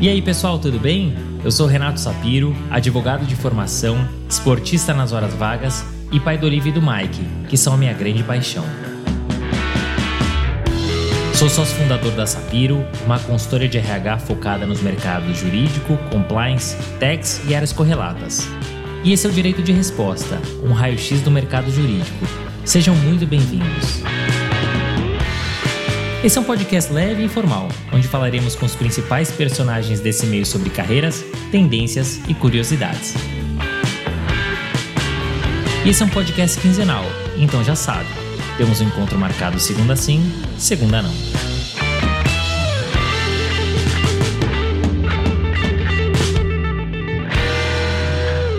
E aí, pessoal, tudo bem? Eu sou Renato Sapiro, advogado de formação, esportista nas horas vagas e pai do Olivia e do Mike, que são a minha grande paixão. Sou sócio fundador da Sapiro, uma consultoria de RH focada nos mercados jurídico, compliance, tax e áreas correlatas. E esse é o Direito de Resposta, um raio-x do mercado jurídico. Sejam muito bem-vindos. Esse é um podcast leve e informal, onde falaremos com os principais personagens desse meio sobre carreiras, tendências e curiosidades. Esse é um podcast quinzenal, então já sabe, temos um encontro marcado segunda sim, segunda não.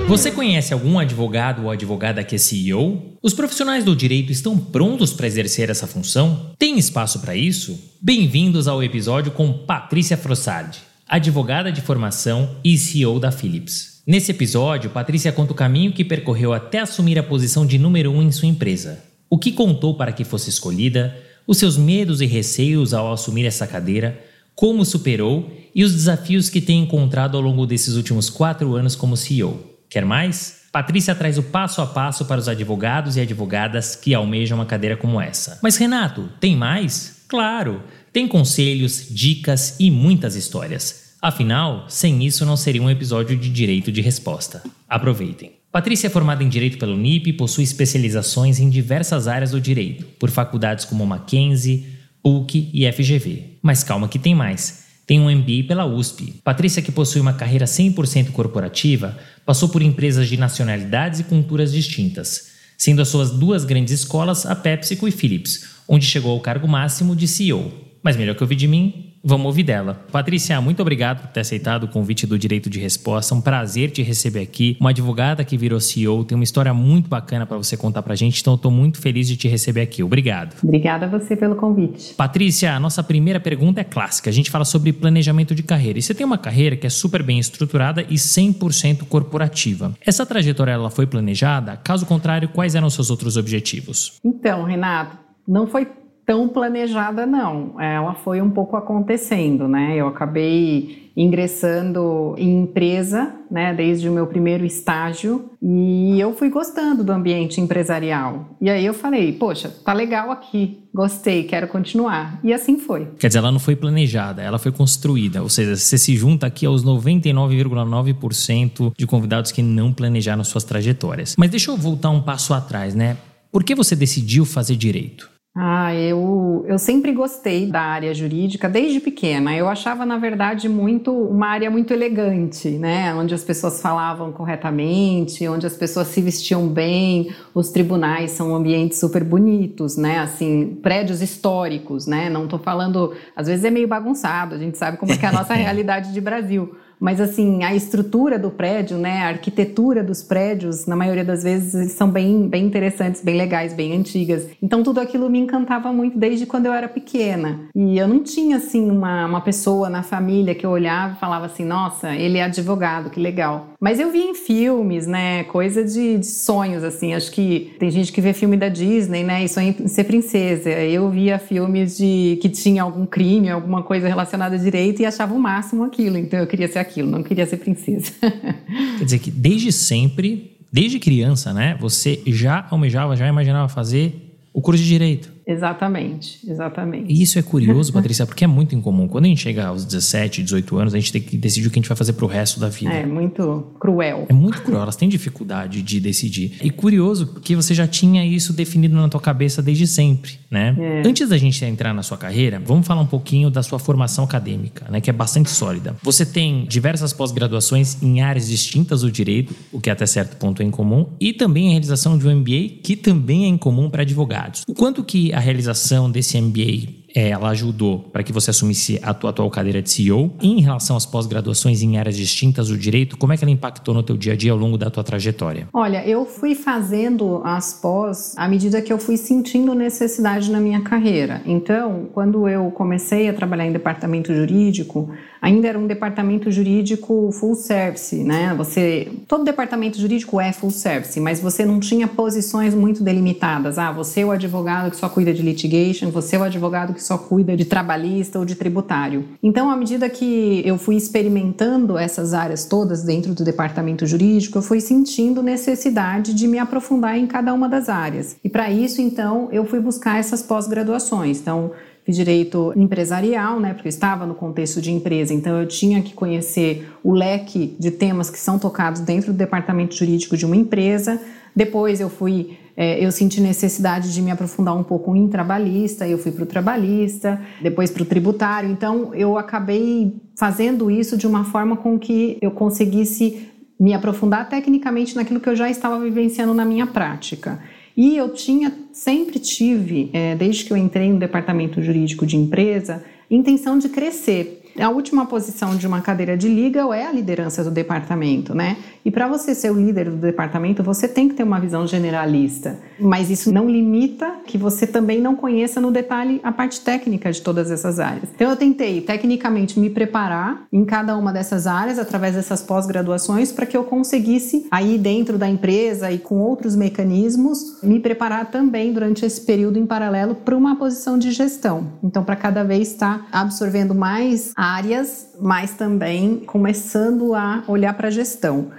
Você conhece algum advogado ou advogada que é CEO? Os profissionais do direito estão prontos para exercer essa função? Tem espaço para isso? Bem-vindos ao episódio com Patrícia Frossardi, advogada de formação e CEO da Philips. Nesse episódio, Patrícia conta o caminho que percorreu até assumir a posição de número um em sua empresa, o que contou para que fosse escolhida, os seus medos e receios ao assumir essa cadeira, como superou e os desafios que tem encontrado ao longo desses últimos quatro anos como CEO. Quer mais? Patrícia traz o passo a passo para os advogados e advogadas que almejam uma cadeira como essa. Mas Renato, tem mais? Claro! Tem conselhos, dicas e muitas histórias. Afinal, sem isso não seria um episódio de direito de resposta. Aproveitem. Patrícia é formada em Direito pelo NIP e possui especializações em diversas áreas do direito, por faculdades como Mackenzie, PUC e FGV. Mas calma que tem mais. Tem um MBA pela USP. Patrícia, que possui uma carreira 100% corporativa, Passou por empresas de nacionalidades e culturas distintas, sendo as suas duas grandes escolas a PepsiCo e Philips, onde chegou ao cargo máximo de CEO. Mas melhor que ouvir de mim, Vamos ouvir dela. Patrícia, muito obrigado por ter aceitado o convite do Direito de Resposta. Um prazer te receber aqui. Uma advogada que virou CEO, tem uma história muito bacana para você contar para a gente, então eu estou muito feliz de te receber aqui. Obrigado. Obrigada a você pelo convite. Patrícia, a nossa primeira pergunta é clássica. A gente fala sobre planejamento de carreira. E você tem uma carreira que é super bem estruturada e 100% corporativa. Essa trajetória ela foi planejada? Caso contrário, quais eram os seus outros objetivos? Então, Renato, não foi tão planejada, não. Ela foi um pouco acontecendo, né? Eu acabei ingressando em empresa, né, desde o meu primeiro estágio, e eu fui gostando do ambiente empresarial. E aí eu falei, poxa, tá legal aqui, gostei, quero continuar. E assim foi. Quer dizer, ela não foi planejada, ela foi construída. Ou seja, você se junta aqui aos 99,9% de convidados que não planejaram suas trajetórias. Mas deixa eu voltar um passo atrás, né? Por que você decidiu fazer direito? Ah, eu, eu sempre gostei da área jurídica desde pequena. Eu achava, na verdade, muito uma área muito elegante, né? Onde as pessoas falavam corretamente, onde as pessoas se vestiam bem, os tribunais são ambientes super bonitos, né? Assim, prédios históricos, né? Não estou falando, às vezes é meio bagunçado, a gente sabe como é que é a nossa realidade de Brasil. Mas assim, a estrutura do prédio, né, a arquitetura dos prédios, na maioria das vezes são bem, bem interessantes, bem legais, bem antigas. Então tudo aquilo me encantava muito desde quando eu era pequena. E eu não tinha assim uma, uma pessoa na família que eu olhava e falava assim, nossa, ele é advogado, que legal. Mas eu vi em filmes, né, coisa de, de sonhos, assim. Acho que tem gente que vê filme da Disney, né, e sonha em ser princesa. Eu via filmes de que tinha algum crime, alguma coisa relacionada a direito e achava o máximo aquilo. Então eu queria ser aquilo, não queria ser princesa. Quer dizer que desde sempre, desde criança, né, você já almejava, já imaginava fazer o curso de direito. Exatamente, exatamente. E isso é curioso, Patrícia, porque é muito incomum. Quando a gente chega aos 17, 18 anos, a gente tem que decidir o que a gente vai fazer pro resto da vida. É muito cruel. É muito cruel, elas têm dificuldade de decidir. E curioso, porque você já tinha isso definido na tua cabeça desde sempre, né? É. Antes da gente entrar na sua carreira, vamos falar um pouquinho da sua formação acadêmica, né? Que é bastante sólida. Você tem diversas pós-graduações em áreas distintas do direito, o que até certo ponto é incomum, e também a realização de um MBA, que também é incomum para advogados. O quanto que a realização desse MBA é, ela ajudou para que você assumisse a tua atual cadeira de CEO. Em relação às pós-graduações em áreas distintas do direito, como é que ela impactou no teu dia a dia ao longo da tua trajetória? Olha, eu fui fazendo as pós à medida que eu fui sentindo necessidade na minha carreira. Então, quando eu comecei a trabalhar em departamento jurídico, ainda era um departamento jurídico full service, né? Você, todo departamento jurídico é full service, mas você não tinha posições muito delimitadas. Ah, você é o advogado que só cuida de litigation, você é o advogado que só cuida de trabalhista ou de tributário. Então, à medida que eu fui experimentando essas áreas todas dentro do departamento jurídico, eu fui sentindo necessidade de me aprofundar em cada uma das áreas. E para isso, então, eu fui buscar essas pós-graduações. Então, fiz direito empresarial, né, porque eu estava no contexto de empresa, então eu tinha que conhecer o leque de temas que são tocados dentro do departamento jurídico de uma empresa. Depois eu fui, é, eu senti necessidade de me aprofundar um pouco em trabalhista, eu fui para o trabalhista, depois para o tributário. Então eu acabei fazendo isso de uma forma com que eu conseguisse me aprofundar tecnicamente naquilo que eu já estava vivenciando na minha prática. E eu tinha, sempre tive, é, desde que eu entrei no departamento jurídico de empresa, intenção de crescer. A última posição de uma cadeira de legal é a liderança do departamento, né? E para você ser o líder do departamento, você tem que ter uma visão generalista. Mas isso não limita que você também não conheça no detalhe a parte técnica de todas essas áreas. Então eu tentei tecnicamente me preparar em cada uma dessas áreas através dessas pós-graduações para que eu conseguisse aí dentro da empresa e com outros mecanismos me preparar também durante esse período em paralelo para uma posição de gestão. Então para cada vez estar absorvendo mais áreas, mas também começando a olhar para a gestão.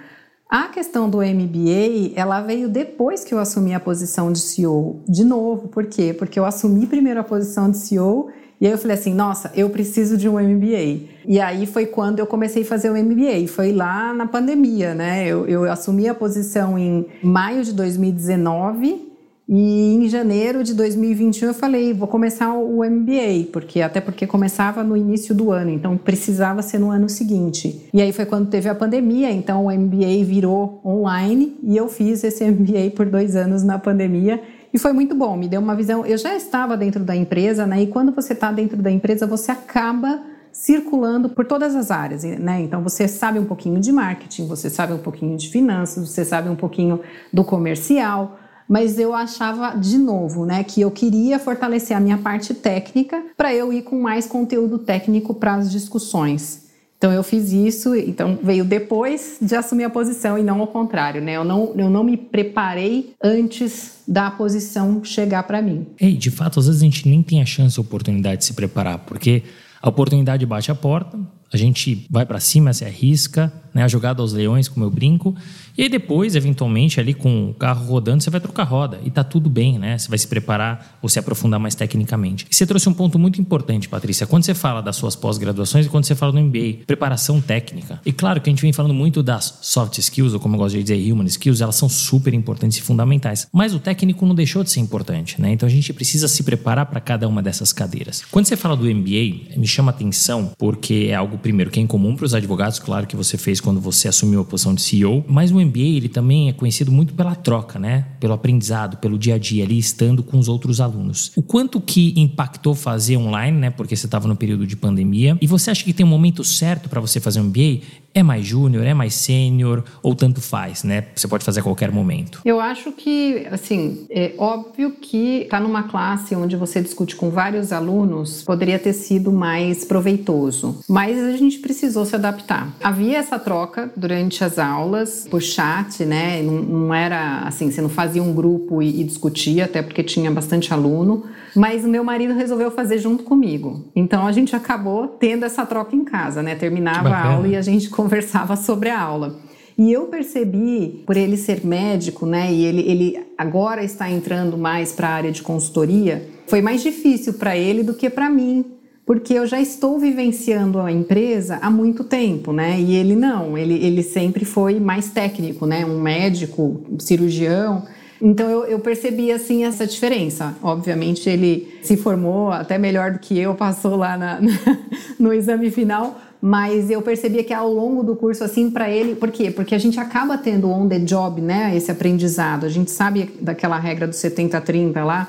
A questão do MBA, ela veio depois que eu assumi a posição de CEO. De novo, por quê? Porque eu assumi primeiro a posição de CEO e aí eu falei assim, nossa, eu preciso de um MBA. E aí foi quando eu comecei a fazer o MBA. Foi lá na pandemia, né? Eu, eu assumi a posição em maio de 2019 e em janeiro de 2021 eu falei, vou começar o MBA, porque até porque começava no início do ano, então precisava ser no ano seguinte. E aí foi quando teve a pandemia, então o MBA virou online e eu fiz esse MBA por dois anos na pandemia. E foi muito bom, me deu uma visão. Eu já estava dentro da empresa, né? E quando você está dentro da empresa, você acaba circulando por todas as áreas, né? Então você sabe um pouquinho de marketing, você sabe um pouquinho de finanças, você sabe um pouquinho do comercial, mas eu achava de novo, né, que eu queria fortalecer a minha parte técnica para eu ir com mais conteúdo técnico para as discussões. Então eu fiz isso, então veio depois de assumir a posição e não ao contrário, né? Eu não, eu não me preparei antes da posição chegar para mim. E de fato, às vezes a gente nem tem a chance, a oportunidade de se preparar, porque a oportunidade bate a porta, a gente vai para cima, se arrisca, né? A jogada aos leões, como eu brinco, e aí depois, eventualmente, ali com o carro rodando, você vai trocar roda. E tá tudo bem, né? Você vai se preparar ou se aprofundar mais tecnicamente. E você trouxe um ponto muito importante, Patrícia. Quando você fala das suas pós-graduações e quando você fala do MBA, preparação técnica. E claro que a gente vem falando muito das soft skills, ou como eu gosto de dizer, human skills, elas são super importantes e fundamentais. Mas o técnico não deixou de ser importante, né? Então a gente precisa se preparar para cada uma dessas cadeiras. Quando você fala do MBA, me chama atenção porque é algo, primeiro, que é incomum para os advogados, claro que você fez quando você assumiu a posição de CEO, mas o MBA MBA ele também é conhecido muito pela troca, né? Pelo aprendizado, pelo dia a dia ali estando com os outros alunos. O quanto que impactou fazer online, né? Porque você estava no período de pandemia. E você acha que tem um momento certo para você fazer um MBA? É mais júnior, é mais sênior ou tanto faz, né? Você pode fazer a qualquer momento. Eu acho que, assim, é óbvio que tá numa classe onde você discute com vários alunos poderia ter sido mais proveitoso, mas a gente precisou se adaptar. Havia essa troca durante as aulas, puxar chat, né? Não, não, era assim, você não fazia um grupo e, e, discutia, até porque tinha bastante aluno. Mas o meu marido resolveu fazer junto comigo. Então a gente acabou tendo essa troca em casa, né? Terminava a aula e a gente conversava sobre a aula. E eu percebi, por ele ser médico, né? E ele, ele agora está entrando mais para a área de consultoria, foi mais difícil para ele do que para mim porque eu já estou vivenciando a empresa há muito tempo, né? E ele não, ele, ele sempre foi mais técnico, né? Um médico, um cirurgião. Então eu, eu, percebi assim essa diferença. Obviamente ele se formou até melhor do que eu, passou lá na, no exame final, mas eu percebia que ao longo do curso assim para ele, por quê? Porque a gente acaba tendo on the job, né, esse aprendizado. A gente sabe daquela regra do 70 30 lá,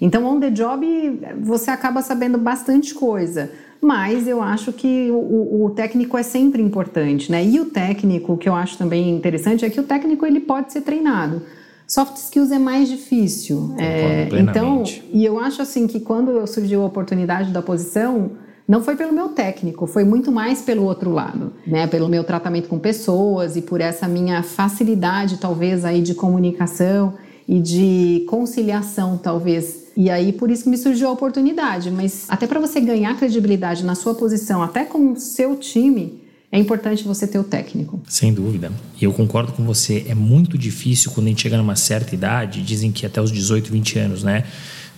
então, on the job, você acaba sabendo bastante coisa. Mas eu acho que o, o, técnico é sempre importante, né? E o técnico, que eu acho também interessante, é que o técnico ele pode ser treinado. Soft skills é mais difícil. É, então, e eu acho assim que quando surgiu a oportunidade da posição, não foi pelo meu técnico, foi muito mais pelo outro lado, né? Pelo meu tratamento com pessoas e por essa minha facilidade, talvez, aí de comunicação e de conciliação, talvez, E aí por isso me surgiu a oportunidade, mas até para você ganhar credibilidade na sua posição, até com o seu time, é importante você ter o técnico. Sem dúvida. E eu concordo com você. É muito difícil quando a gente chega numa certa idade, dizem que até os 18, 20 anos, né?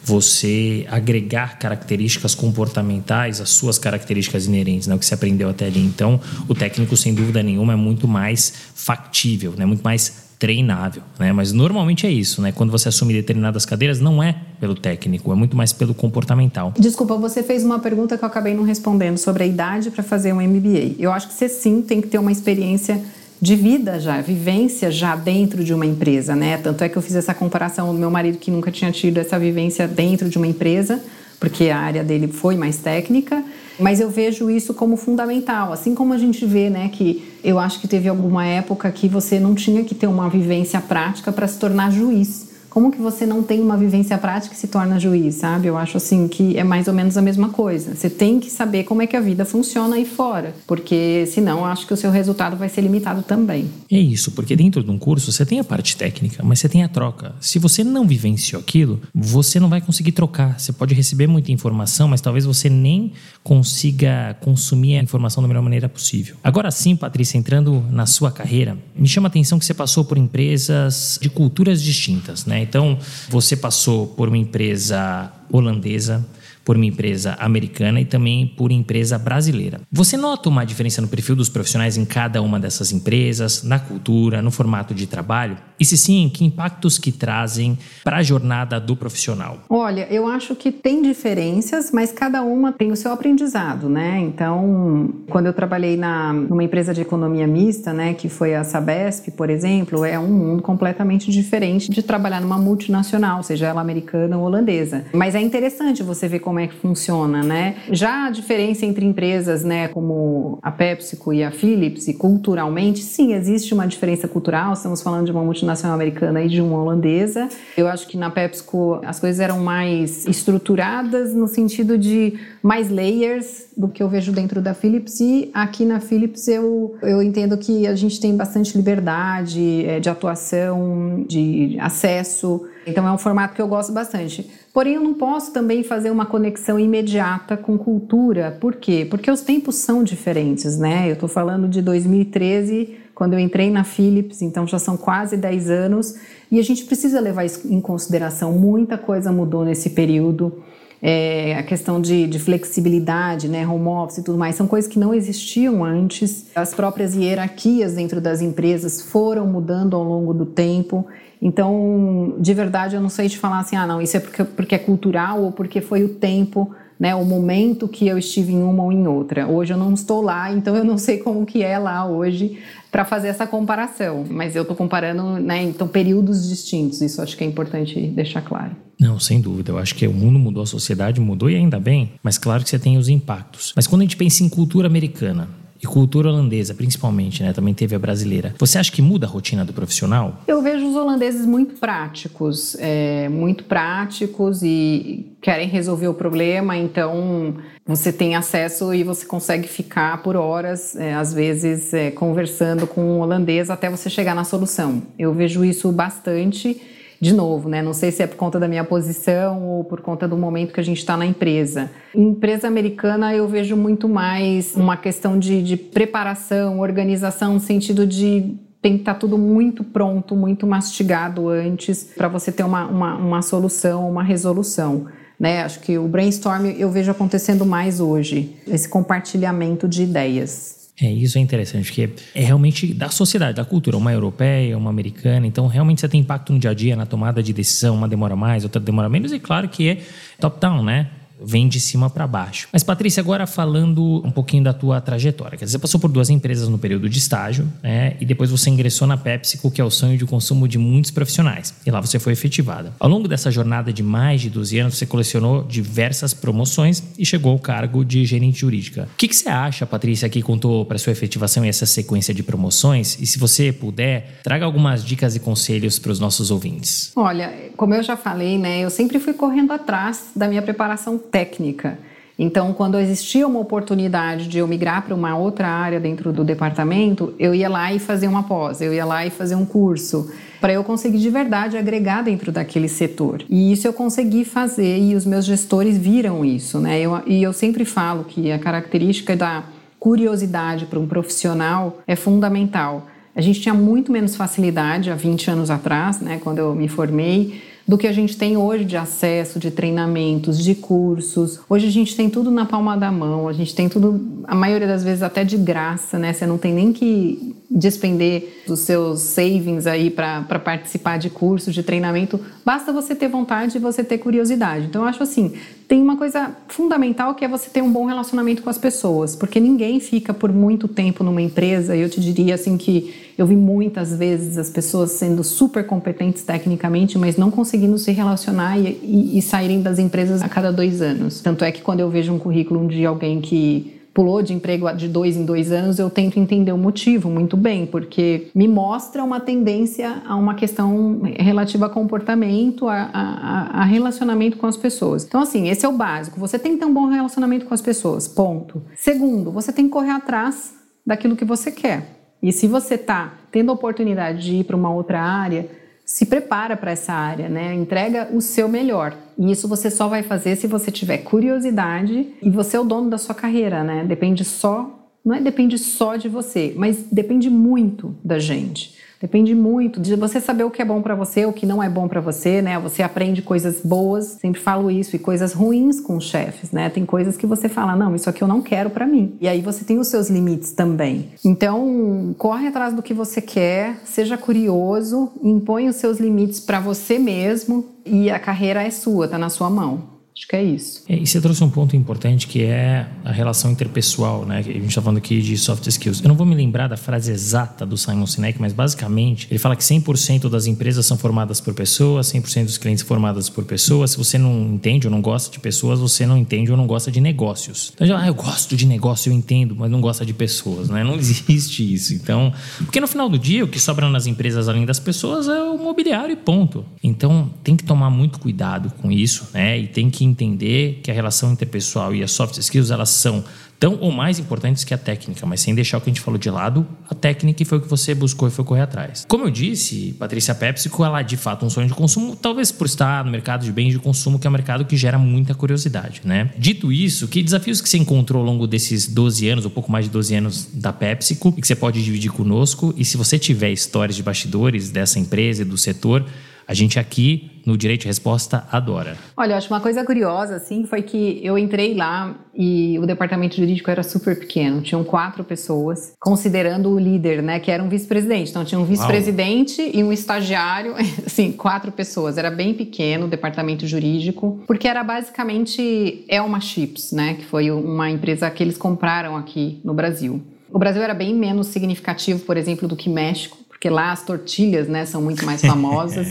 Você agregar características comportamentais às suas características inerentes, né? O que você aprendeu até ali. Então, o técnico, sem dúvida nenhuma, é muito mais factível, né? Muito mais treinável, né? Mas normalmente é isso, né? Quando você assume determinadas cadeiras, não é pelo técnico, é muito mais pelo comportamental. Desculpa, você fez uma pergunta que eu acabei não respondendo sobre a idade para fazer um MBA. Eu acho que você sim tem que ter uma experiência de vida já, vivência já dentro de uma empresa, né? Tanto é que eu fiz essa comparação do meu marido que nunca tinha tido essa vivência dentro de uma empresa, porque a área dele foi mais técnica, mas eu vejo isso como fundamental, assim como a gente vê, né, que eu acho que teve alguma época que você não tinha que ter uma vivência prática para se tornar juiz como que você não tem uma vivência prática e se torna juiz, sabe? Eu acho assim que é mais ou menos a mesma coisa. Você tem que saber como é que a vida funciona aí fora, porque senão acho que o seu resultado vai ser limitado também. É isso, porque dentro de um curso você tem a parte técnica, mas você tem a troca. Se você não vivenciou aquilo, você não vai conseguir trocar. Você pode receber muita informação, mas talvez você nem consiga consumir a informação da melhor maneira possível. Agora sim, Patrícia, entrando na sua carreira, me chama a atenção que você passou por empresas de culturas distintas, né? Então, você passou por uma empresa holandesa, por uma empresa americana e também por empresa brasileira. Você nota uma diferença no perfil dos profissionais em cada uma dessas empresas, na cultura, no formato de trabalho? E se sim, que impactos que trazem para a jornada do profissional? Olha, eu acho que tem diferenças, mas cada uma tem o seu aprendizado, né? Então, quando eu trabalhei na, numa empresa de economia mista, né, que foi a Sabesp, por exemplo, é um mundo completamente diferente de trabalhar numa multinacional, seja ela americana ou holandesa. Mas é interessante você ver como é que funciona, né? Já a diferença entre empresas, né, como a PepsiCo e a Philips, e culturalmente, sim, existe uma diferença cultural. Estamos falando de uma multinacional americana e de uma holandesa. Eu acho que na PepsiCo as coisas eram mais estruturadas no sentido de mais layers do que eu vejo dentro da Philips e aqui na Philips eu, eu entendo que a gente tem bastante liberdade é, de atuação, de acesso. Então é um formato que eu gosto bastante. Porém, eu não posso também fazer uma conexão imediata com cultura. Por quê? Porque os tempos são diferentes, né? Eu estou falando de 2013, quando eu entrei na Philips, então já são quase 10 anos, e a gente precisa levar isso em consideração. Muita coisa mudou nesse período. É, a questão de, de, flexibilidade, né, home office e tudo mais, são coisas que não existiam antes. As próprias hierarquias dentro das empresas foram mudando ao longo do tempo. Então, de verdade, eu não sei te falar assim, ah, não, isso é porque, porque é cultural ou porque foi o tempo, né, o momento que eu estive em uma ou em outra. Hoje eu não estou lá, então eu não sei como que é lá hoje para fazer essa comparação. Mas eu estou comparando, né, então períodos distintos. Isso acho que é importante deixar claro. Não, sem dúvida. Eu acho que o mundo mudou, a sociedade mudou e ainda bem. Mas claro que você tem os impactos. Mas quando a gente pensa em cultura americana, e cultura holandesa, principalmente, né? Também teve a brasileira. Você acha que muda a rotina do profissional? Eu vejo os holandeses muito práticos, é, muito práticos e querem resolver o problema, então você tem acesso e você consegue ficar por horas, é, às vezes, é, conversando com o holandês até você chegar na solução. Eu vejo isso bastante de novo, né? Não sei se é por conta da minha posição ou por conta do momento que a gente está na empresa. Em empresa americana, eu vejo muito mais uma questão de, de preparação, organização, no sentido de tem que estar tá tudo muito pronto, muito mastigado antes para você ter uma, uma, uma solução, uma resolução. Né? Acho que o brainstorm eu vejo acontecendo mais hoje, esse compartilhamento de ideias. É, isso é interessante, porque é realmente da sociedade, da cultura, uma europeia, uma americana, então realmente você tem impacto no dia a dia, na tomada de decisão, uma demora mais, outra demora menos, e claro que é top-down, né? Vem de cima para baixo. Mas Patrícia, agora falando um pouquinho da tua trajetória, quer dizer, você passou por duas empresas no período de estágio, né? E depois você ingressou na PepsiCo, que é o sonho de consumo de muitos profissionais. E lá você foi efetivada. Ao longo dessa jornada de mais de 12 anos, você colecionou diversas promoções e chegou ao cargo de gerente jurídica. O que, que você acha, Patrícia, que contou para sua efetivação e essa sequência de promoções? E se você puder, traga algumas dicas e conselhos para os nossos ouvintes. Olha, como eu já falei, né, eu sempre fui correndo atrás da minha preparação técnica. Então, quando existia uma oportunidade de eu migrar para uma outra área dentro do departamento, eu ia lá e fazer uma pós, eu ia lá e fazer um curso, para eu conseguir de verdade agregar dentro daquele setor. E isso eu consegui fazer e os meus gestores viram isso, né? Eu, e eu sempre falo que a característica da curiosidade para um profissional é fundamental. A gente tinha muito menos facilidade há 20 anos atrás, né, quando eu me formei, do que a gente tem hoje de acesso, de treinamentos, de cursos. Hoje a gente tem tudo na palma da mão, a gente tem tudo, a maioria das vezes até de graça, né? Você não tem nem que despender dos seus savings aí para participar de cursos, de treinamento. Basta você ter vontade e você ter curiosidade. Então eu acho assim, tem uma coisa fundamental que é você ter um bom relacionamento com as pessoas, porque ninguém fica por muito tempo numa empresa. E eu te diria assim que eu vi muitas vezes as pessoas sendo super competentes tecnicamente, mas não conseguindo se relacionar e, e, e saírem das empresas a cada dois anos. Tanto é que quando eu vejo um currículo de alguém que pulou de emprego de dois em dois anos, eu tento entender o motivo muito bem, porque me mostra uma tendência a uma questão relativa a comportamento, a, a, a, relacionamento com as pessoas. Então, assim, esse é o básico. Você tem que ter um bom relacionamento com as pessoas, ponto. Segundo, você tem que correr atrás daquilo que você quer. E se você está tendo a oportunidade de ir para uma outra área, se prepara para essa área, né? Entrega o seu melhor. E isso você só vai fazer se você tiver curiosidade e você é o dono da sua carreira, né? Depende só, não é depende só de você, mas depende muito da gente. Depende muito de você saber o que é bom para você, o que não é bom para você, né? Você aprende coisas boas, sempre falo isso, e coisas ruins com os chefes, né? Tem coisas que você fala, não, isso aqui eu não quero para mim. E aí você tem os seus limites também. Então, corre atrás do que você quer, seja curioso, impõe os seus limites para você mesmo e a carreira é sua, tá na sua mão. Acho que é isso. É, e você trouxe um ponto importante que é a relação interpessoal, né? A gente está falando aqui de soft skills. Eu não vou me lembrar da frase exata do Simon Sinek, mas basicamente ele fala que 100% das empresas são formadas por pessoas, 100% dos clientes formados por pessoas. Se você não entende ou não gosta de pessoas, você não entende ou não gosta de negócios. Então, ah, eu gosto de negócio, eu entendo, mas não gosta de pessoas, né? Não existe isso. Então, porque no final do dia, o que sobra nas empresas além das pessoas é o mobiliário e ponto. Então, tem que tomar muito cuidado com isso, né? E tem que entender que a relação interpessoal e as soft skills elas são tão ou mais importantes que a técnica, mas sem deixar o que a gente falou de lado, a técnica foi o que você buscou e foi correr atrás. Como eu disse, Patrícia PepsiCo, ela é de fato um sonho de consumo, talvez por estar no mercado de bens de consumo, que é um mercado que gera muita curiosidade, né? Dito isso, que desafios que você encontrou ao longo desses 12 anos, ou pouco mais de 12 anos da PepsiCo, e que você pode dividir conosco, e se você tiver histórias de bastidores dessa empresa e do setor, a gente aqui no Direito de Resposta adora. Olha, acho uma coisa curiosa, assim, foi que eu entrei lá e o departamento jurídico era super pequeno, tinham quatro pessoas, considerando o líder, né, que era um vice-presidente. Então tinha um vice-presidente e um estagiário, assim, quatro pessoas. Era bem pequeno o departamento jurídico, porque era basicamente Elma Chips, né, que foi uma empresa que eles compraram aqui no Brasil. O Brasil era bem menos significativo, por exemplo, do que México, porque lá as tortilhas, né, são muito mais famosas.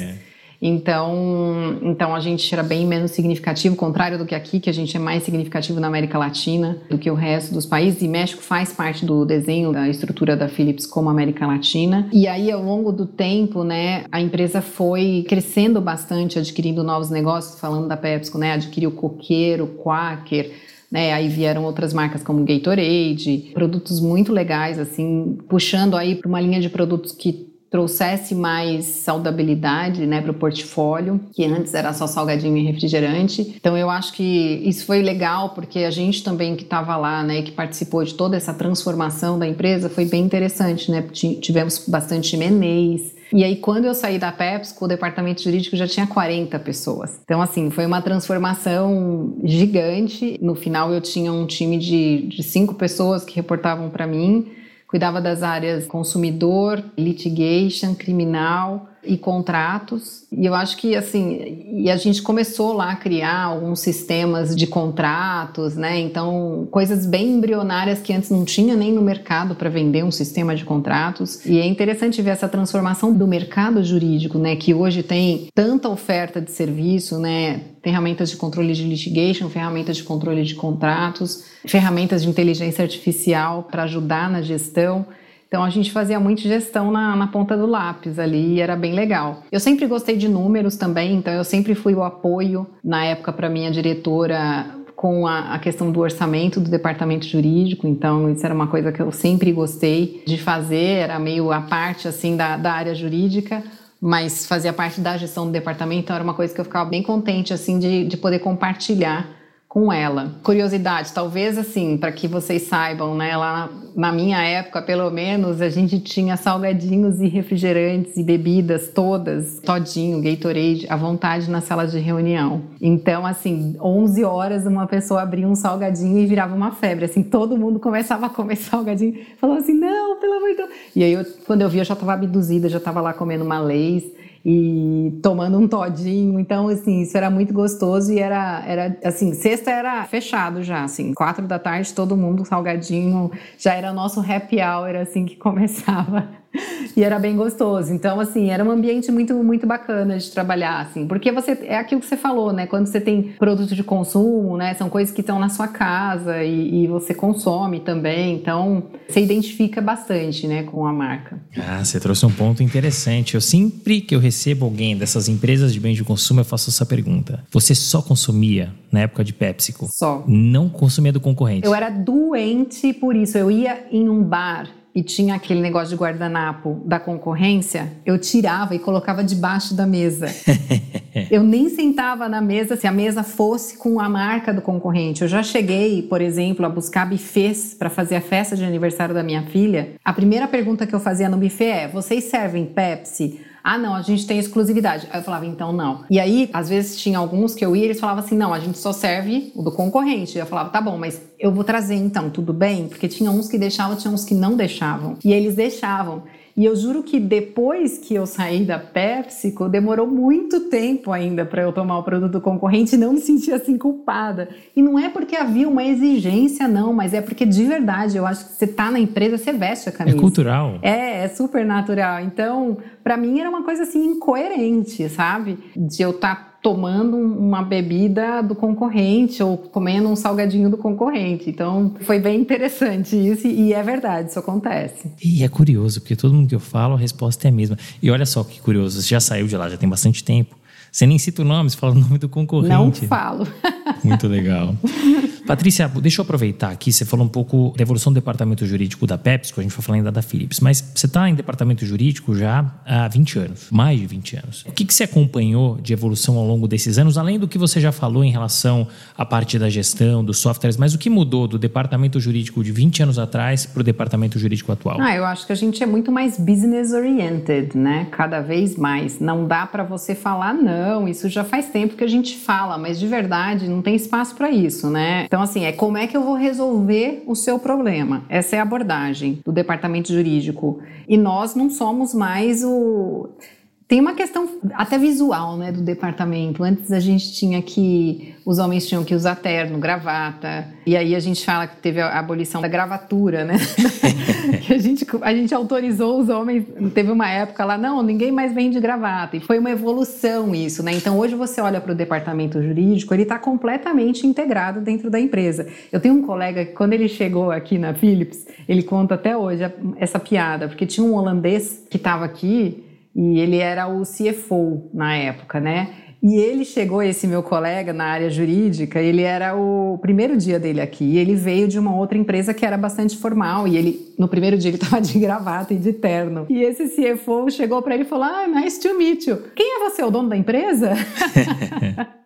Então, então a gente era bem menos significativo, contrário do que aqui, que a gente é mais significativo na América Latina do que o resto dos países. E México faz parte do desenho da estrutura da Philips como América Latina. E aí, ao longo do tempo, né, a empresa foi crescendo bastante, adquirindo novos negócios, falando da PepsiCo, né, adquiriu Coqueiro, Quaker, né? Aí vieram outras marcas como Gatorade, produtos muito legais, assim, puxando aí para uma linha de produtos que trouxesse mais saudabilidade né, para o portfólio, que antes era só salgadinho e refrigerante. Então eu acho que isso foi legal, porque a gente também que estava lá, né, que participou de toda essa transformação da empresa, foi bem interessante, né? Tivemos bastante M&As, e aí, quando eu saí da PepsiCo, o departamento jurídico já tinha 40 pessoas. Então, assim, foi uma transformação gigante. No final, eu tinha um time de, de cinco pessoas que reportavam para mim cuidava das áreas consumidor, litigation, criminal e contratos. E eu acho que assim, e a gente começou lá a criar alguns sistemas de contratos, né? Então, coisas bem embrionárias que antes não tinha nem no mercado para vender um sistema de contratos. E é interessante ver essa transformação do mercado jurídico, né, que hoje tem tanta oferta de serviço, né? Ferramentas de controle de litigation, ferramentas de controle de contratos, ferramentas de inteligência artificial para ajudar na gestão. Então a gente fazia muito gestão na, na, ponta do lápis ali e era bem legal. Eu sempre gostei de números também, então eu sempre fui o apoio na época para minha diretora com a, a, questão do orçamento do departamento jurídico, então isso era uma coisa que eu sempre gostei de fazer, era meio a parte assim da, da área jurídica, mas fazia parte da gestão do departamento, então era uma coisa que eu ficava bem contente assim de, de poder compartilhar com ela. Curiosidade, talvez assim, para que vocês saibam, né? Lá na minha época, pelo menos, a gente tinha salgadinhos e refrigerantes e bebidas todas, todinho, Gatorade, à vontade na sala de reunião. Então, assim, 11 horas uma pessoa abria um salgadinho e virava uma febre, assim, todo mundo começava a comer salgadinho, falava assim: "Não, pelo amor de Deus". E aí eu, quando eu vi, eu já estava abduzida, já estava lá comendo uma leis e tomando um todinho. Então, assim, isso era muito gostoso e era, era assim, sexta era fechado já, assim, quatro da tarde, todo mundo salgadinho, já era nosso happy hour, assim, que começava. e era bem gostoso. Então, assim, era um ambiente muito, muito bacana de trabalhar, assim, porque você é aquilo que você falou, né? Quando você tem produto de consumo, né? São coisas que estão na sua casa e, e você consome também. Então, você identifica bastante, né, com a marca. Ah, você trouxe um ponto interessante. Eu sempre que eu recebo alguém dessas empresas de bens de consumo, eu faço essa pergunta: você só consumia na época de PepsiCo? Só. Não consumia do concorrente? Eu era doente por isso. Eu ia em um bar e tinha aquele negócio de guardanapo da concorrência, eu tirava e colocava debaixo da mesa. eu nem sentava na mesa se a mesa fosse com a marca do concorrente. Eu já cheguei, por exemplo, a buscar bufês para fazer a festa de aniversário da minha filha. A primeira pergunta que eu fazia no buffet é: vocês servem Pepsi? Ah, não, a gente tem exclusividade. Aí eu falava, então não. E aí, às vezes tinha alguns que eu ia e eles falavam assim: não, a gente só serve o do concorrente. Eu falava, tá bom, mas eu vou trazer então, tudo bem? Porque tinha uns que deixavam, tinha uns que não deixavam. E eles deixavam. E eu juro que depois que eu saí da PepsiCo, demorou muito tempo ainda para eu tomar o produto concorrente e não me sentir assim culpada. E não é porque havia uma exigência, não, mas é porque de verdade eu acho que você tá na empresa, você veste a camisa. É cultural. É, é super natural. Então, para mim era uma coisa assim incoerente, sabe? De eu estar tá tomando uma bebida do concorrente ou comendo um salgadinho do concorrente. Então, foi bem interessante isso e é verdade, isso acontece. E é curioso, porque todo mundo que eu falo, a resposta é a mesma. E olha só que curioso, você já saiu de lá, já tem bastante tempo. Você nem cita o nome, você fala o nome do concorrente. Não falo. Muito legal. Patrícia, deixa eu aproveitar aqui, você falou um pouco da evolução do departamento jurídico da PepsiCo, a gente foi falando ainda da Philips, mas você está em departamento jurídico já há 20 anos, mais de 20 anos. O que, que você acompanhou de evolução ao longo desses anos, além do que você já falou em relação à parte da gestão, dos softwares, mas o que mudou do departamento jurídico de 20 anos atrás para o departamento jurídico atual? Ah, eu acho que a gente é muito mais business oriented, né? Cada vez mais. Não dá para você falar não, isso já faz tempo que a gente fala, mas de verdade não tem espaço para isso, né? Então, assim, é como é que eu vou resolver o seu problema? Essa é a abordagem do departamento jurídico. E nós não somos mais o tem uma questão até visual, né, do departamento. Antes a gente tinha que os homens tinham que usar terno, gravata. E aí a gente fala que teve a abolição da gravatura, né? que a gente a gente autorizou os homens, teve uma época lá, não, ninguém mais vem de gravata. E foi uma evolução isso, né? Então hoje você olha para o departamento jurídico, ele está completamente integrado dentro da empresa. Eu tenho um colega que quando ele chegou aqui na Philips, ele conta até hoje essa piada, porque tinha um holandês que estava aqui e ele era o CFO na época, né? E ele chegou, esse meu colega, na área jurídica, ele era o primeiro dia dele aqui. Ele veio de uma outra empresa que era bastante formal. E ele, no primeiro dia, ele estava de gravata e de terno. E esse CFO chegou para ele e falou: Ah, nice to meet you. Quem é você, o dono da empresa?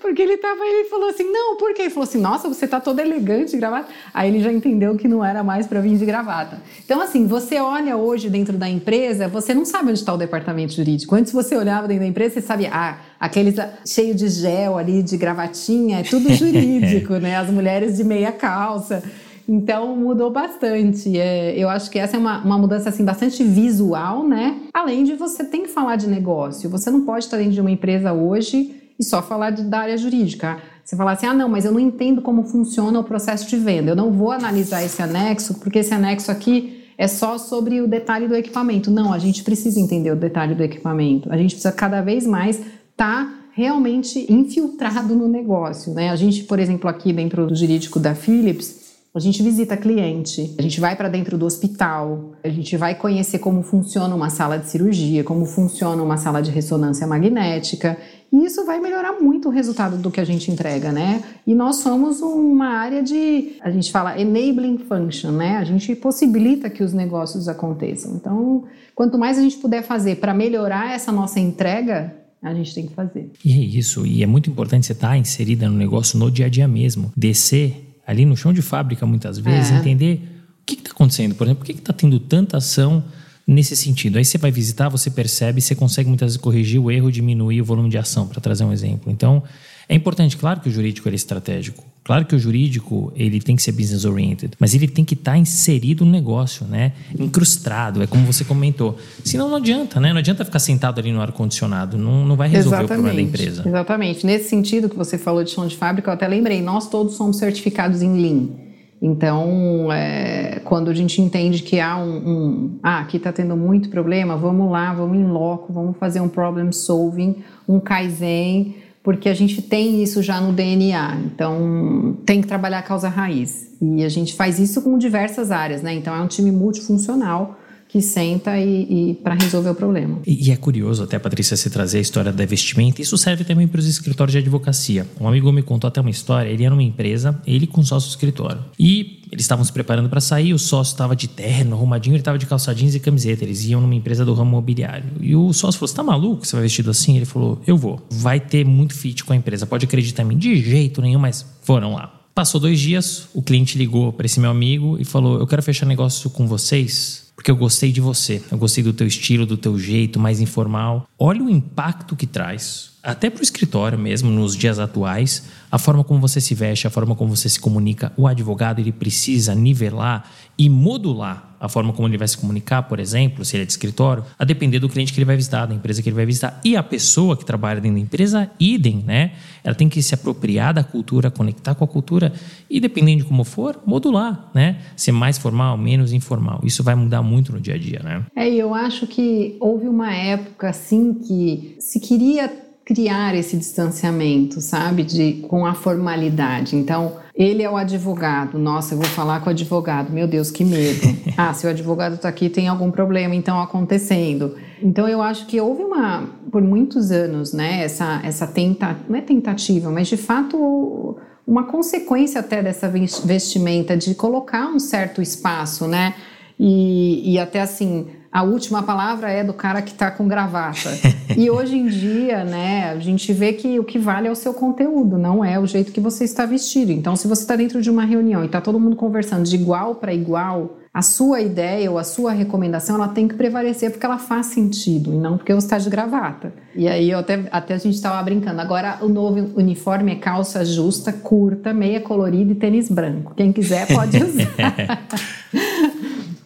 Porque ele tava, ele falou assim, não, por quê? Ele falou assim, nossa, você tá todo elegante de gravata. Aí ele já entendeu que não era mais para vir de gravata. Então, assim, você olha hoje dentro da empresa, você não sabe onde está o departamento jurídico. Antes você olhava dentro da empresa, você sabia, ah, aqueles cheio de gel ali, de gravatinha, é tudo jurídico, né? As mulheres de meia calça. Então mudou bastante. É, eu acho que essa é uma, uma mudança assim bastante visual, né? Além de você tem que falar de negócio. Você não pode estar dentro de uma empresa hoje e só falar de, da área jurídica. Você falar assim, ah, não, mas eu não entendo como funciona o processo de venda. Eu não vou analisar esse anexo, porque esse anexo aqui é só sobre o detalhe do equipamento. Não, a gente precisa entender o detalhe do equipamento. A gente precisa cada vez mais estar tá realmente infiltrado no negócio. Né? A gente, por exemplo, aqui dentro do jurídico da Philips, a gente visita cliente, a gente vai para dentro do hospital, a gente vai conhecer como funciona uma sala de cirurgia, como funciona uma sala de ressonância magnética. E isso vai melhorar muito o resultado do que a gente entrega, né? E nós somos uma área de, a gente fala enabling function, né? A gente possibilita que os negócios aconteçam. Então, quanto mais a gente puder fazer para melhorar essa nossa entrega, a gente tem que fazer. E é isso, e é muito importante você estar tá inserida no negócio no dia a dia mesmo, descer ali no chão de fábrica muitas vezes, é. entender o que está acontecendo, por exemplo, por que está tendo tanta ação nesse sentido. Aí você vai visitar, você percebe, você consegue muitas vezes corrigir o erro, diminuir o volume de ação, para trazer um exemplo. Então, é importante, claro que o jurídico é estratégico. Claro que o jurídico ele tem que ser business oriented, mas ele tem que estar tá inserido no negócio, né? Incrustado, é como você comentou. Senão não adianta, né? Não adianta ficar sentado ali no ar condicionado, não, não vai resolver Exatamente. o problema da empresa. Exatamente. Nesse sentido que você falou de chão de fábrica, eu até lembrei, nós todos somos certificados em Lean. Então, é, quando a gente entende que há um, um ah, aqui está tendo muito problema, vamos lá, vamos em loco, vamos fazer um problem solving, um kaizen, porque a gente tem isso já no DNA. Então, tem que trabalhar a causa raiz. E a gente faz isso com diversas áreas, né? Então, é um time multifuncional que senta e, e para resolver o problema. E, e, é curioso até, Patrícia, você trazer a história da vestimenta. Isso serve também para os escritórios de advocacia. Um amigo me contou até uma história. Ele era numa empresa, ele com sócio escritório. E eles estavam se preparando para sair, o sócio estava de terno, arrumadinho, ele estava de calça jeans e camiseta. Eles iam numa empresa do ramo mobiliário. E o sócio falou: Você tá maluco? Você vai vestido assim? Ele falou: Eu vou. Vai ter muito fit com a empresa. Pode acreditar em mim. De jeito nenhum, mas foram lá. Passou dois dias, o cliente ligou para esse meu amigo e falou: Eu quero fechar negócio com vocês porque eu gostei de você, eu gostei do teu estilo, do teu jeito mais informal. Olha o impacto que traz, até para o escritório mesmo, nos dias atuais, a forma como você se veste, a forma como você se comunica. O advogado ele precisa nivelar e modular a forma como ele vai se comunicar, por exemplo, se ele é de escritório, a depender do cliente que ele vai visitar, da empresa que ele vai visitar. E a pessoa que trabalha dentro da empresa, idem, né? Ela tem que se apropriar da cultura, conectar com a cultura e, dependendo de como for, modular, né? Ser mais formal, menos informal. Isso vai mudar muito no dia a dia, né? É, eu acho que houve uma época, assim, que se queria criar esse distanciamento, sabe, de com a formalidade. Então, ele é o advogado. Nossa, eu vou falar com o advogado. Meu Deus, que medo. ah, se o advogado está aqui, tem algum problema então acontecendo. Então, eu acho que houve uma, por muitos anos, né, essa essa tenta, não é tentativa, mas de fato uma consequência até dessa vestimenta de colocar um certo espaço, né? E, e até assim, a última palavra é do cara que está com gravata. e hoje em dia, né, a gente vê que o que vale é o seu conteúdo, não é o jeito que você está vestido. Então, se você está dentro de uma reunião e está todo mundo conversando de igual para igual, a sua ideia ou a sua recomendação ela tem que prevalecer porque ela faz sentido e não porque você está de gravata. E aí até, até a gente estava brincando. Agora o novo uniforme é calça justa, curta, meia colorida e tênis branco. Quem quiser pode usar.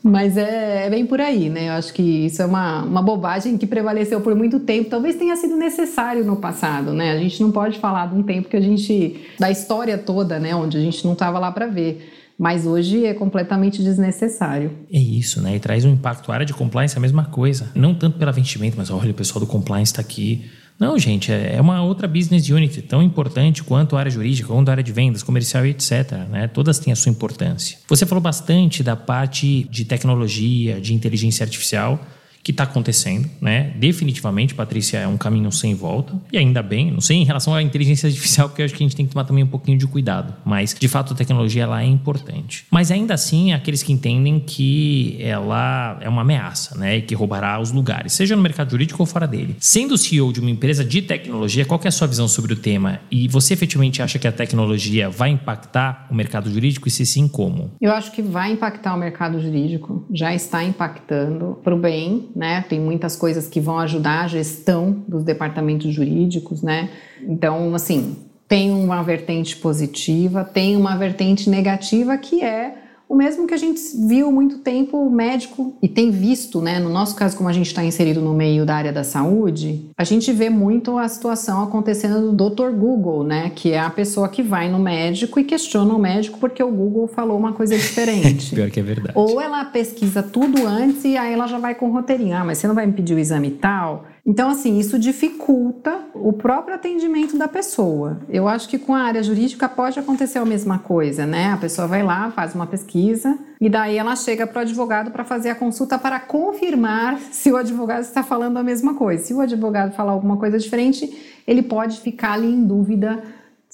Mas é, é, bem por aí, né? Eu acho que isso é uma, uma bobagem que prevaleceu por muito tempo. Talvez tenha sido necessário no passado, né? A gente não pode falar de um tempo que a gente. da história toda, né? Onde a gente não estava lá para ver. Mas hoje é completamente desnecessário. É isso, né? E traz um impacto. A área de compliance é a mesma coisa. Não tanto pela vestimenta, mas olha, o pessoal do compliance está aqui não, gente, é, é uma outra business unit tão importante quanto a área jurídica, quanto a área de vendas, comercial e etc. Né? Todas têm a sua importância. Você falou bastante da parte de tecnologia, de inteligência artificial que está acontecendo, né? Definitivamente, Patrícia, é um caminho sem volta. E ainda bem, não sei em relação à inteligência artificial, porque eu acho que a gente tem que tomar também um pouquinho de cuidado. Mas, de fato, a tecnologia ela é importante. Mas ainda assim, aqueles que entendem que ela é uma ameaça, né? E que roubará os lugares, seja no mercado jurídico ou fora dele. Sendo CEO de uma empresa de tecnologia, qual é a sua visão sobre o tema? E você efetivamente acha que a tecnologia vai impactar o mercado jurídico? E se sim, como? Eu acho que vai impactar o mercado jurídico. Já está impactando para o bem, né? Tem muitas coisas que vão ajudar a gestão dos departamentos jurídicos, né? Então, assim, tem uma vertente positiva, tem uma vertente negativa que é o mesmo que a gente viu muito tempo o médico e tem visto, né? No nosso caso, como a gente está inserido no meio da área da saúde, a gente vê muito a situação acontecendo do Dr. Google, né? Que é a pessoa que vai no médico e questiona o médico porque o Google falou uma coisa diferente. Pior que é verdade. Ou ela pesquisa tudo antes e aí ela já vai com o roteirinho. Ah, mas você não vai me pedir o exame tal? Então, assim, isso dificulta o próprio atendimento da pessoa. Eu acho que com a área jurídica pode acontecer a mesma coisa, né? A pessoa vai lá, faz uma pesquisa e daí ela chega para o advogado para fazer a consulta para confirmar se o advogado está falando a mesma coisa. Se o advogado falar alguma coisa diferente, ele pode ficar ali em dúvida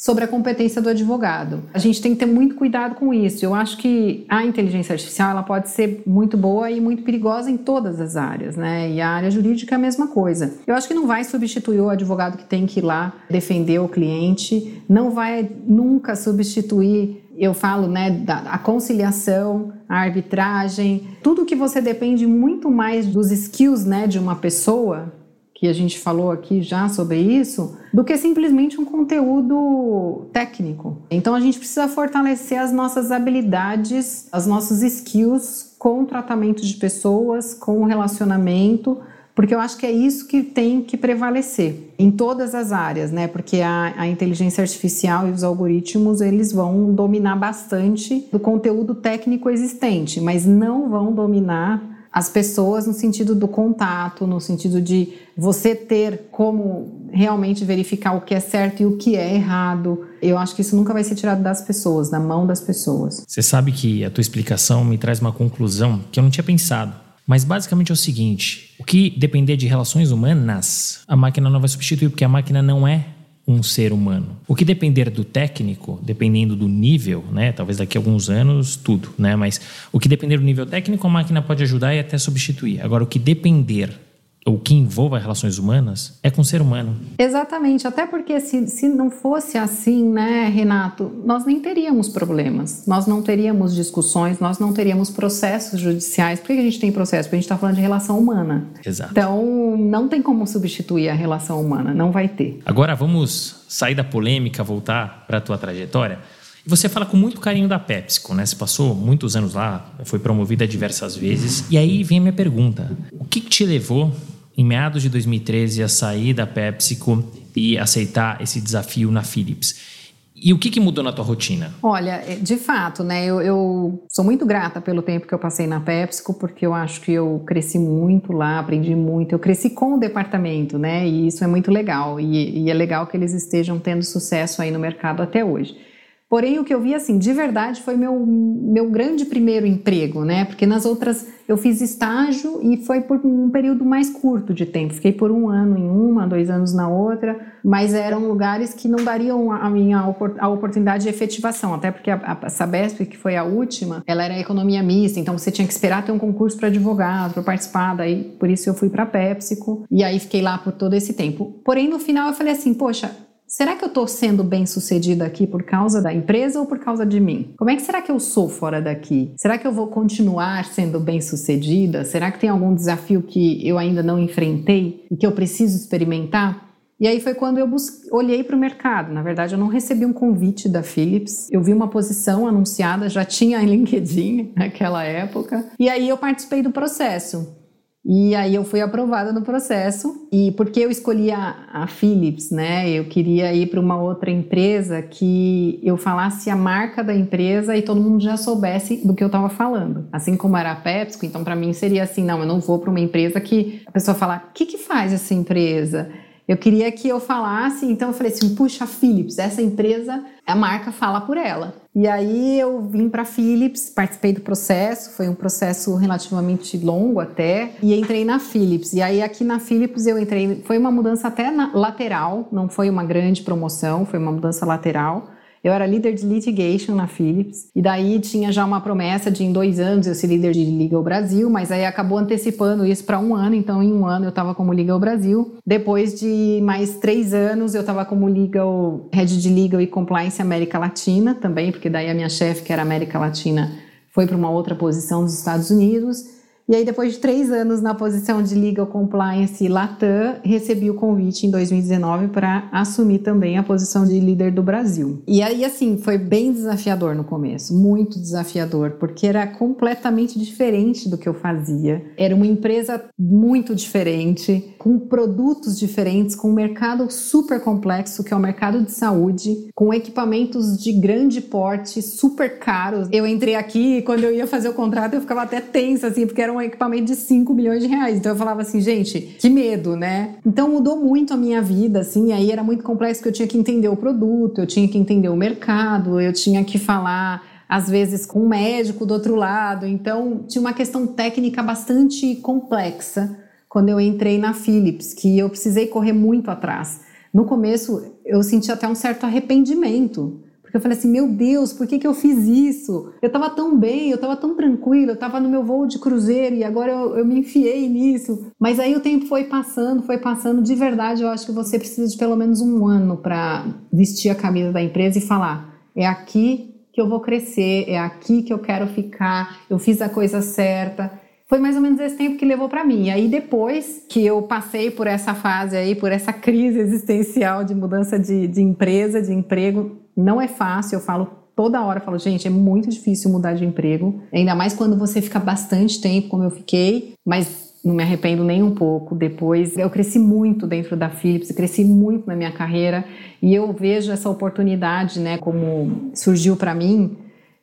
sobre a competência do advogado. A gente tem que ter muito cuidado com isso. Eu acho que a inteligência artificial ela pode ser muito boa e muito perigosa em todas as áreas, né? E a área jurídica é a mesma coisa. Eu acho que não vai substituir o advogado que tem que ir lá defender o cliente, não vai nunca substituir eu falo, né, da a conciliação, a arbitragem, tudo que você depende muito mais dos skills, né, de uma pessoa que a gente falou aqui já sobre isso, do que simplesmente um conteúdo técnico. Então a gente precisa fortalecer as nossas habilidades, as nossas skills com o tratamento de pessoas, com o relacionamento, porque eu acho que é isso que tem que prevalecer em todas as áreas, né? Porque a, a, inteligência artificial e os algoritmos eles vão dominar bastante do conteúdo técnico existente, mas não vão dominar as pessoas no sentido do contato, no sentido de você ter como realmente verificar o que é certo e o que é errado. Eu acho que isso nunca vai ser tirado das pessoas, da mão das pessoas. Você sabe que a tua explicação me traz uma conclusão que eu não tinha pensado. Mas basicamente é o seguinte: o que depender de relações humanas, a máquina não vai substituir, porque a máquina não é um ser humano. O que depender do técnico, dependendo do nível, né? Talvez daqui a alguns anos tudo, né? Mas o que depender do nível técnico, a máquina pode ajudar e até substituir. Agora, o que depender o que envolva relações humanas é com o ser humano. Exatamente, até porque se, se não fosse assim, né, Renato, nós nem teríamos problemas, nós não teríamos discussões, nós não teríamos processos judiciais. Por que a gente tem processo? Porque a gente está falando de relação humana. Exato. Então, não tem como substituir a relação humana, não vai ter. Agora vamos sair da polêmica, voltar para a tua trajetória. E você fala com muito carinho da PepsiCo, né? Você passou muitos anos lá, foi promovida diversas vezes. E aí vem a minha pergunta: o que, que te levou em meados de 2013 a sair da PepsiCo e aceitar esse desafio na Philips? E o que, que, mudou na tua rotina? Olha, é, de fato, né? Eu, eu, sou muito grata pelo tempo que eu passei na PepsiCo, porque eu acho que eu cresci muito lá, aprendi muito. Eu cresci com o departamento, né? E isso é muito legal. E, e é legal que eles estejam tendo sucesso aí no mercado até hoje. Porém, o que eu vi, assim, de verdade, foi meu, meu grande primeiro emprego, né? Porque nas outras eu fiz estágio e foi por um período mais curto de tempo. Fiquei por um ano em uma, dois anos na outra, mas eram lugares que não dariam a minha a oportunidade de efetivação, até porque a, a Sabesp, que foi a última, ela era economia mista, então você tinha que esperar ter um concurso para advogado, para participar, daí por isso eu fui para a PepsiCo e aí fiquei lá por todo esse tempo. Porém, no final eu falei assim, poxa, Será que eu estou sendo bem sucedida aqui por causa da empresa ou por causa de mim? Como é que será que eu sou fora daqui? Será que eu vou continuar sendo bem sucedida? Será que tem algum desafio que eu ainda não enfrentei e que eu preciso experimentar? E aí foi quando eu olhei para o mercado. Na verdade, eu não recebi um convite da Philips. Eu vi uma posição anunciada, já tinha em LinkedIn naquela época. E aí eu participei do processo. E aí eu fui aprovada no processo. E porque eu escolhi a, a Philips, né? Eu queria ir para uma outra empresa que eu falasse a marca da empresa e todo mundo já soubesse do que eu estava falando. Assim como era a PepsiCo, então para mim seria assim, não, eu não vou para uma empresa que a pessoa fala, o que que faz essa empresa? Eu queria que eu falasse, então eu falei assim, puxa, Philips, essa empresa, a marca fala por ela. E aí eu vim para Philips, participei do processo, foi um processo relativamente longo até, e entrei na Philips. E aí aqui na Philips eu entrei, foi uma mudança até lateral, não foi uma grande promoção, foi uma mudança lateral. Eu era líder de litigation na Philips, e daí tinha já uma promessa de em dois anos eu ser líder de Legal Brasil, mas aí acabou antecipando isso para um ano, então em um ano eu estava como Legal Brasil. Depois de mais três anos eu estava como Legal, Head de Legal e Compliance América Latina também, porque daí a minha chefe, que era América Latina, foi para uma outra posição nos Estados Unidos. E aí, depois de três anos na posição de Legal Compliance Latam, recebi o convite em 2019 para assumir também a posição de líder do Brasil. E aí, assim, foi bem desafiador no começo, muito desafiador, porque era completamente diferente do que eu fazia. Era uma empresa muito diferente, com produtos diferentes, com um mercado super complexo, que é o mercado de saúde, com equipamentos de grande porte, super caros. Eu entrei aqui e quando eu ia fazer o contrato eu ficava até tensa, assim, porque era um um equipamento de 5 milhões de reais. Então eu falava assim, gente, que medo, né? Então mudou muito a minha vida, assim, aí era muito complexo que eu tinha que entender o produto, eu tinha que entender o mercado, eu tinha que falar às vezes com um médico do outro lado. Então, tinha uma questão técnica bastante complexa quando eu entrei na Philips, que eu precisei correr muito atrás. No começo, eu senti até um certo arrependimento, porque eu falei assim: meu Deus, por que, que eu fiz isso? Eu estava tão bem, eu estava tão tranquilo, eu estava no meu voo de cruzeiro e agora eu, eu me enfiei nisso. Mas aí o tempo foi passando, foi passando. De verdade, eu acho que você precisa de pelo menos um ano para vestir a camisa da empresa e falar: é aqui que eu vou crescer, é aqui que eu quero ficar, eu fiz a coisa certa. Foi mais ou menos esse tempo que levou para mim. Aí depois que eu passei por essa fase aí, por essa crise existencial de mudança de, de empresa, de emprego, não é fácil. Eu falo toda hora, falo, gente, é muito difícil mudar de emprego. Ainda mais quando você fica bastante tempo, como eu fiquei. Mas não me arrependo nem um pouco. Depois, eu cresci muito dentro da Philips, cresci muito na minha carreira e eu vejo essa oportunidade, né, como surgiu para mim.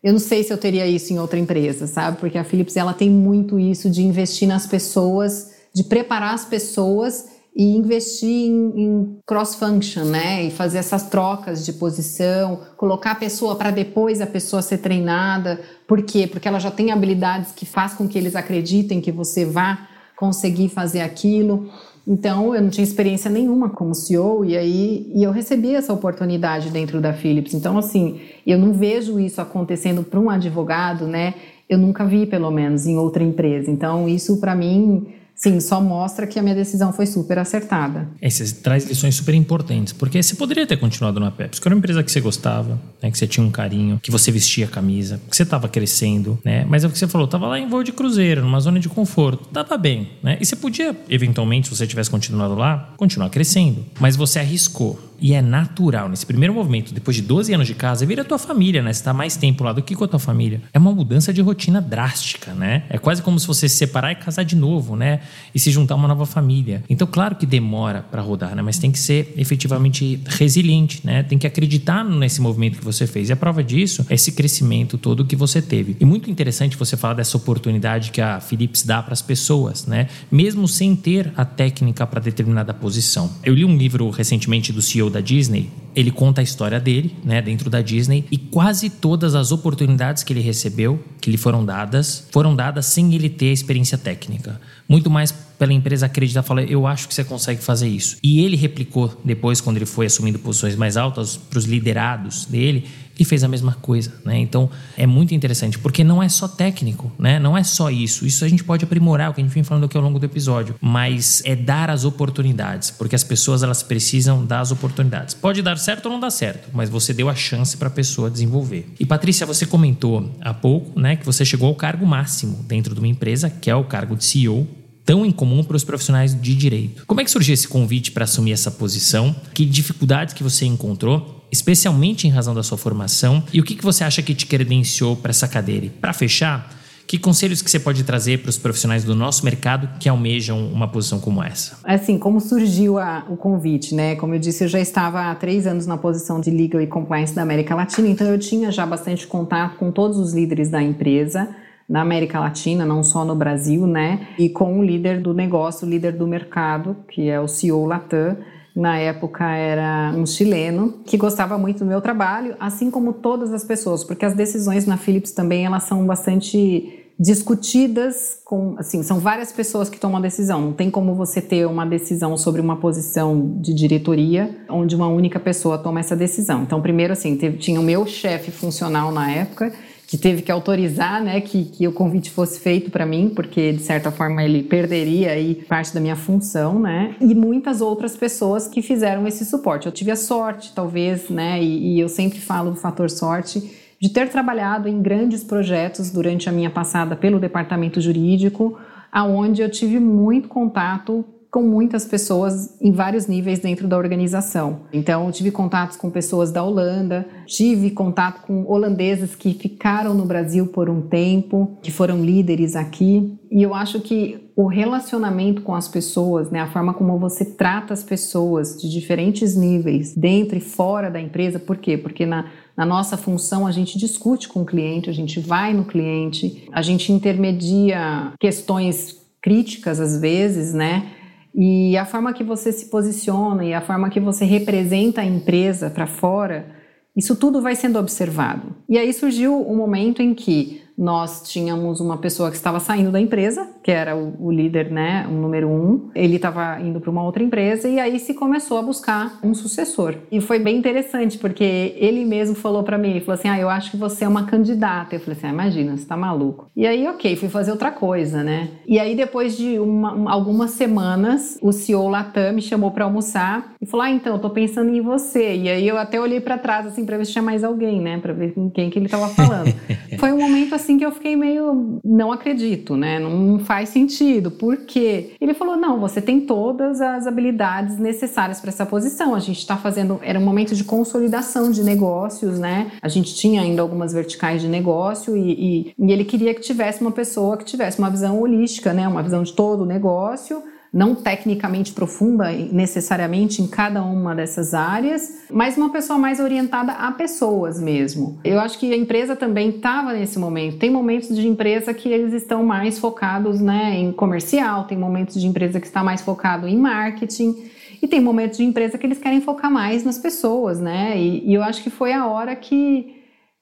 Eu não sei se eu teria isso em outra empresa, sabe? Porque a Philips ela tem muito isso de investir nas pessoas, de preparar as pessoas e investir em, em cross-function, né? E fazer essas trocas de posição, colocar a pessoa para depois a pessoa ser treinada. Por quê? Porque ela já tem habilidades que faz com que eles acreditem que você vá conseguir fazer aquilo. Então, eu não tinha experiência nenhuma como CEO e aí e eu recebi essa oportunidade dentro da Philips. Então, assim, eu não vejo isso acontecendo para um advogado, né? Eu nunca vi, pelo menos, em outra empresa. Então, isso para mim Sim, só mostra que a minha decisão foi super acertada. É, você traz lições super importantes, porque você poderia ter continuado na Pepsi, que era uma empresa que você gostava, né, que você tinha um carinho, que você vestia a camisa, que você estava crescendo, né? Mas é o que você falou, estava lá em voo de cruzeiro, numa zona de conforto, tava bem, né? E você podia, eventualmente, se você tivesse continuado lá, continuar crescendo, mas você arriscou. E é natural, nesse primeiro movimento, depois de 12 anos de casa, vira tua família, né? Você tá mais tempo lá do que com a tua família. É uma mudança de rotina drástica, né? É quase como se você se separar e casar de novo, né? E se juntar a uma nova família. Então, claro que demora para rodar, né? Mas tem que ser efetivamente resiliente, né? Tem que acreditar nesse movimento que você fez. E a prova disso é esse crescimento todo que você teve. E muito interessante você falar dessa oportunidade que a Philips dá para as pessoas, né? Mesmo sem ter a técnica para determinada posição. Eu li um livro recentemente do CEO CEO da Disney, ele conta a história dele, né, dentro da Disney, e quase todas as oportunidades que ele recebeu, que lhe foram dadas, foram dadas sem ele ter experiência técnica. Muito mais pela empresa acreditar, falar, eu acho que você consegue fazer isso. E ele replicou depois, quando ele foi assumindo posições mais altas, para os liderados dele, ele fez a mesma coisa, né? Então é muito interessante, porque não é só técnico, né? Não é só isso. Isso a gente pode aprimorar, o que a gente vem falando aqui ao longo do episódio, mas é dar as oportunidades, porque as pessoas elas precisam dar as oportunidades. Pode dar certo ou não dar certo, mas você deu a chance para a pessoa desenvolver. E Patrícia, você comentou há pouco, né, que você chegou ao cargo máximo dentro de uma empresa, que é o cargo de CEO tão incomum para os profissionais de direito. Como é que surgiu esse convite para assumir essa posição? Que dificuldades que você encontrou? Especialmente em razão da sua formação, e o que, que você acha que te credenciou para essa cadeira? Para fechar, que conselhos que você pode trazer para os profissionais do nosso mercado que almejam uma posição como essa? Assim, como surgiu a, o convite, né? Como eu disse, eu já estava há três anos na posição de Legal e Compliance da América Latina, então eu tinha já bastante contato com todos os líderes da empresa na América Latina, não só no Brasil, né? E com o líder do negócio, o líder do mercado, que é o CEO Latam. Na época era um chileno que gostava muito do meu trabalho, assim como todas as pessoas, porque as decisões na Philips também elas são bastante discutidas com, assim, são várias pessoas que tomam a decisão. Não tem como você ter uma decisão sobre uma posição de diretoria onde uma única pessoa toma essa decisão. Então, primeiro assim, teve, tinha o meu chefe funcional na época que teve que autorizar, né, que, que o convite fosse feito para mim, porque de certa forma ele perderia aí parte da minha função, né, e muitas outras pessoas que fizeram esse suporte. Eu tive a sorte, talvez, né, e, e eu sempre falo do fator sorte de ter trabalhado em grandes projetos durante a minha passada pelo departamento jurídico, aonde eu tive muito contato com muitas pessoas em vários níveis dentro da organização. Então, tive contatos com pessoas da Holanda, tive contato com holandeses que ficaram no Brasil por um tempo, que foram líderes aqui. E eu acho que o relacionamento com as pessoas, né, a forma como você trata as pessoas de diferentes níveis, dentro e fora da empresa, por quê? Porque na, Na nossa função, a gente discute com o cliente, a gente vai no cliente, a gente intermedia questões críticas às vezes, né? E a forma que você se posiciona e a forma que você representa a empresa para fora, isso tudo vai sendo observado. E aí surgiu o um momento em que nós tínhamos uma pessoa que estava saindo da empresa, que era o, o líder, né, o número um. Ele estava indo para uma outra empresa e aí se começou a buscar um sucessor. E foi bem interessante porque ele mesmo falou para mim, falou assim, ah, eu acho que você é uma candidata. Eu falei assim, ah, imagina, você tá maluco. E aí, ok, fui fazer outra coisa, né? E aí depois de uma, algumas semanas, o CEO Latam me chamou para almoçar e falou, ah, então, eu tô pensando em você. E aí eu até olhei para trás assim para ver se tinha mais alguém, né, para ver com quem que ele estava falando. foi um momento assim assim que eu fiquei meio, não acredito, né? Não faz sentido. Por quê? Ele falou: não, você tem todas as habilidades necessárias para essa posição. A gente está fazendo, era um momento de consolidação de negócios, né? A gente tinha ainda algumas verticais de negócio e, e, e ele queria que tivesse uma pessoa que tivesse uma visão holística, né? Uma visão de todo o negócio não tecnicamente profunda necessariamente em cada uma dessas áreas, mas uma pessoa mais orientada a pessoas mesmo. Eu acho que a empresa também estava nesse momento. Tem momentos de empresa que eles estão mais focados né, em comercial, tem momentos de empresa que está mais focado em marketing. E tem momentos de empresa que eles querem focar mais nas pessoas, né? E, e eu acho que foi a hora que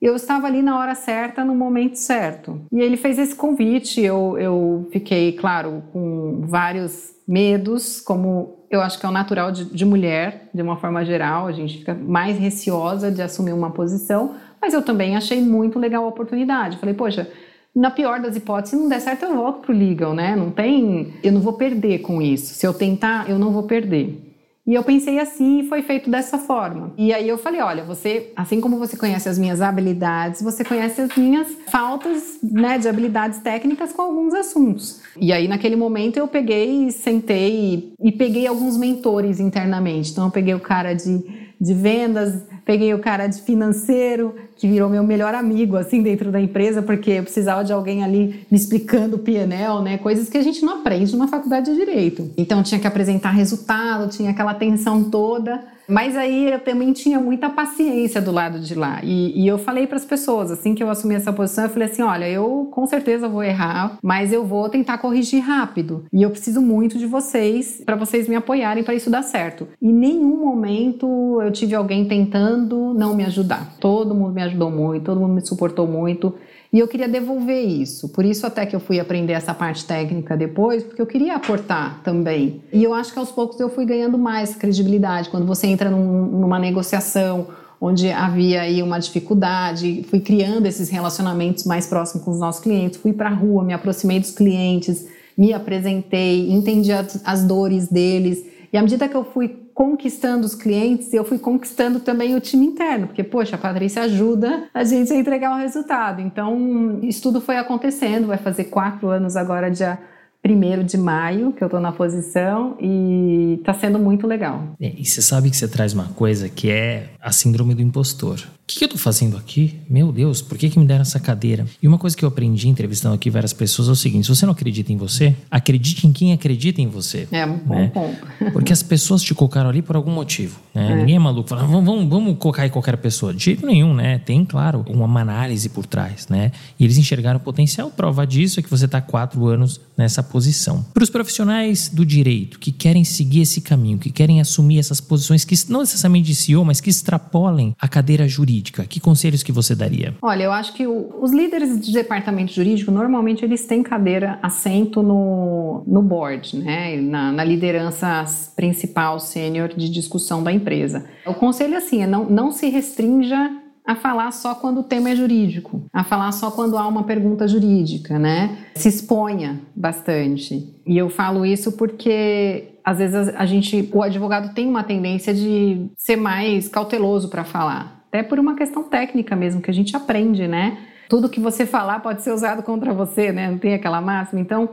eu estava ali na hora certa, no momento certo. E ele fez esse convite, eu, eu fiquei, claro, com vários medos, como eu acho que é o natural de, de, mulher, de uma forma geral, a gente fica mais receosa de assumir uma posição, mas eu também achei muito legal a oportunidade. Falei, poxa, na pior das hipóteses, se não der certo, eu volto pro legal, né? Não tem, eu não vou perder com isso. Se eu tentar, eu não vou perder. E eu pensei assim e foi feito dessa forma. E aí eu falei, olha, você, assim como você conhece as minhas habilidades, você conhece as minhas faltas, né, de habilidades técnicas com alguns assuntos. E aí naquele momento eu peguei, sentei e, peguei alguns mentores internamente. Então eu peguei o cara de, de vendas, peguei o cara de financeiro, que virou meu melhor amigo, assim, dentro da empresa, porque eu precisava de alguém ali me explicando o PNL, né? Coisas que a gente não aprende numa faculdade de Direito. Então tinha que apresentar resultado, tinha aquela tensão toda. Mas aí eu também tinha muita paciência do lado de lá. E, e eu falei para as pessoas, assim que eu assumi essa posição, eu falei assim: olha, eu com certeza vou errar, mas eu vou tentar corrigir rápido. E eu preciso muito de vocês para vocês me apoiarem para isso dar certo. E nenhum momento eu tive alguém tentando não me ajudar. Todo mundo me ajudou muito, todo mundo me suportou muito. E eu queria devolver isso. Por isso até que eu fui aprender essa parte técnica depois, porque eu queria aportar também. E eu acho que aos poucos eu fui ganhando mais credibilidade. Quando você entra num, numa negociação onde havia aí uma dificuldade, fui criando esses relacionamentos mais próximos com os nossos clientes, fui para a rua, me aproximei dos clientes, me apresentei, entendi as, as dores deles. E à medida que eu fui conquistando os clientes, eu fui conquistando também o time interno, porque, poxa, a Patrícia ajuda a gente a entregar o resultado. Então, isso tudo foi acontecendo, vai fazer quatro anos agora, dia 1 de maio, que eu tô na posição, e tá sendo muito legal. É, e você sabe que você traz uma coisa que é a síndrome do impostor. O que, que eu tô fazendo aqui? Meu Deus, por que, que me deram essa cadeira? E uma coisa que eu aprendi entrevistando aqui várias pessoas é o seguinte: se você não acredita em você, acredite em quem acredita em você. É um bom né? ponto. Porque as pessoas te colocaram ali por algum motivo. Né? É. Ninguém é maluco. Fala, vamos, vamos, vamos colocar aí qualquer pessoa. De jeito nenhum, né? Tem, claro, uma análise por trás, né? E eles enxergaram o potencial. Prova disso é que você está quatro anos nessa posição. Para os profissionais do direito que querem seguir esse caminho, que querem assumir essas posições que não necessariamente de CEO, mas que extrapolem a cadeira jurídica jurídica, que conselhos que você daria? Olha, eu acho que o, os líderes de departamento jurídico, normalmente eles têm cadeira, assento no, no board, né? Na, na liderança principal sênior de discussão da empresa. O conselho, assim, é não, não se restrinja a falar só quando o tema é jurídico, a falar só quando há uma pergunta jurídica, né? Se exponha bastante. E eu falo isso porque às vezes a gente, o advogado tem uma tendência de ser mais cauteloso para falar até por uma questão técnica mesmo, que a gente aprende, né? Tudo que você falar pode ser usado contra você, né? Não tem aquela máxima. Então,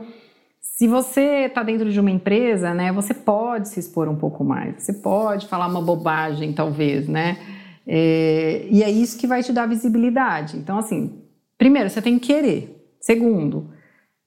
se você está dentro de uma empresa, né, você pode se expor um pouco mais. Você pode falar uma bobagem, talvez, né? É, e é isso que vai te dar visibilidade. Então, assim, primeiro, você tem que querer. Segundo,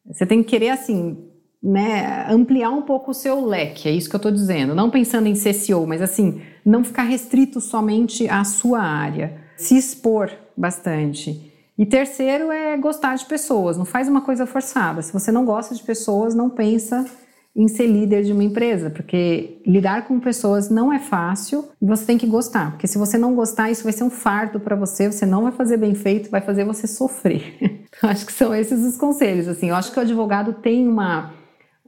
você tem que querer, assim, né, ampliar um pouco o seu leque, é isso que eu estou dizendo. Não pensando em ser CEO, mas assim, não ficar restrito somente à sua área. se expor bastante. E terceiro é gostar de pessoas, não faz uma coisa forçada. Se você não gosta de pessoas, não pensa em ser líder de uma empresa, porque lidar com pessoas não é fácil e você tem que gostar, porque se você não gostar, isso vai ser um fardo para você, você não vai fazer bem feito, vai fazer você sofrer. Então, acho que são esses os conselhos. Assim, eu acho que o advogado tem uma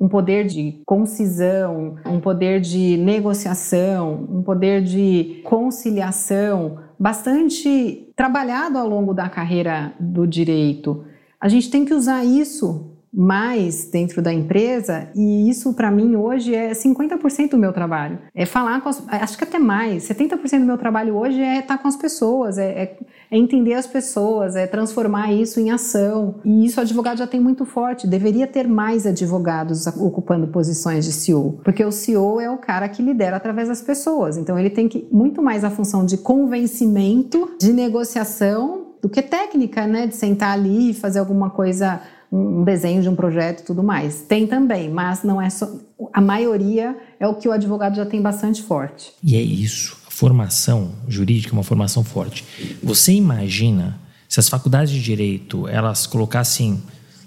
um poder de concisão, um poder de negociação, um poder de conciliação bastante trabalhado ao longo da carreira do direito. A gente tem que usar isso mais dentro da empresa e isso para mim hoje é 50% do meu trabalho. É falar com as, acho que até mais, 70% do meu trabalho hoje é estar com as pessoas, é, é, é, entender as pessoas, é transformar isso em ação. E isso o advogado já tem muito forte, deveria ter mais advogados ocupando posições de CEO, porque o CEO é o cara que lidera através das pessoas. Então ele tem que muito mais a função de convencimento, de negociação do que técnica, né, de sentar ali e fazer alguma coisa um desenho de um projeto e tudo mais. Tem também, mas não é só. A maioria é o que o advogado já tem bastante forte. E é isso. Formação jurídica uma formação forte. Você imagina se as faculdades de direito elas colocassem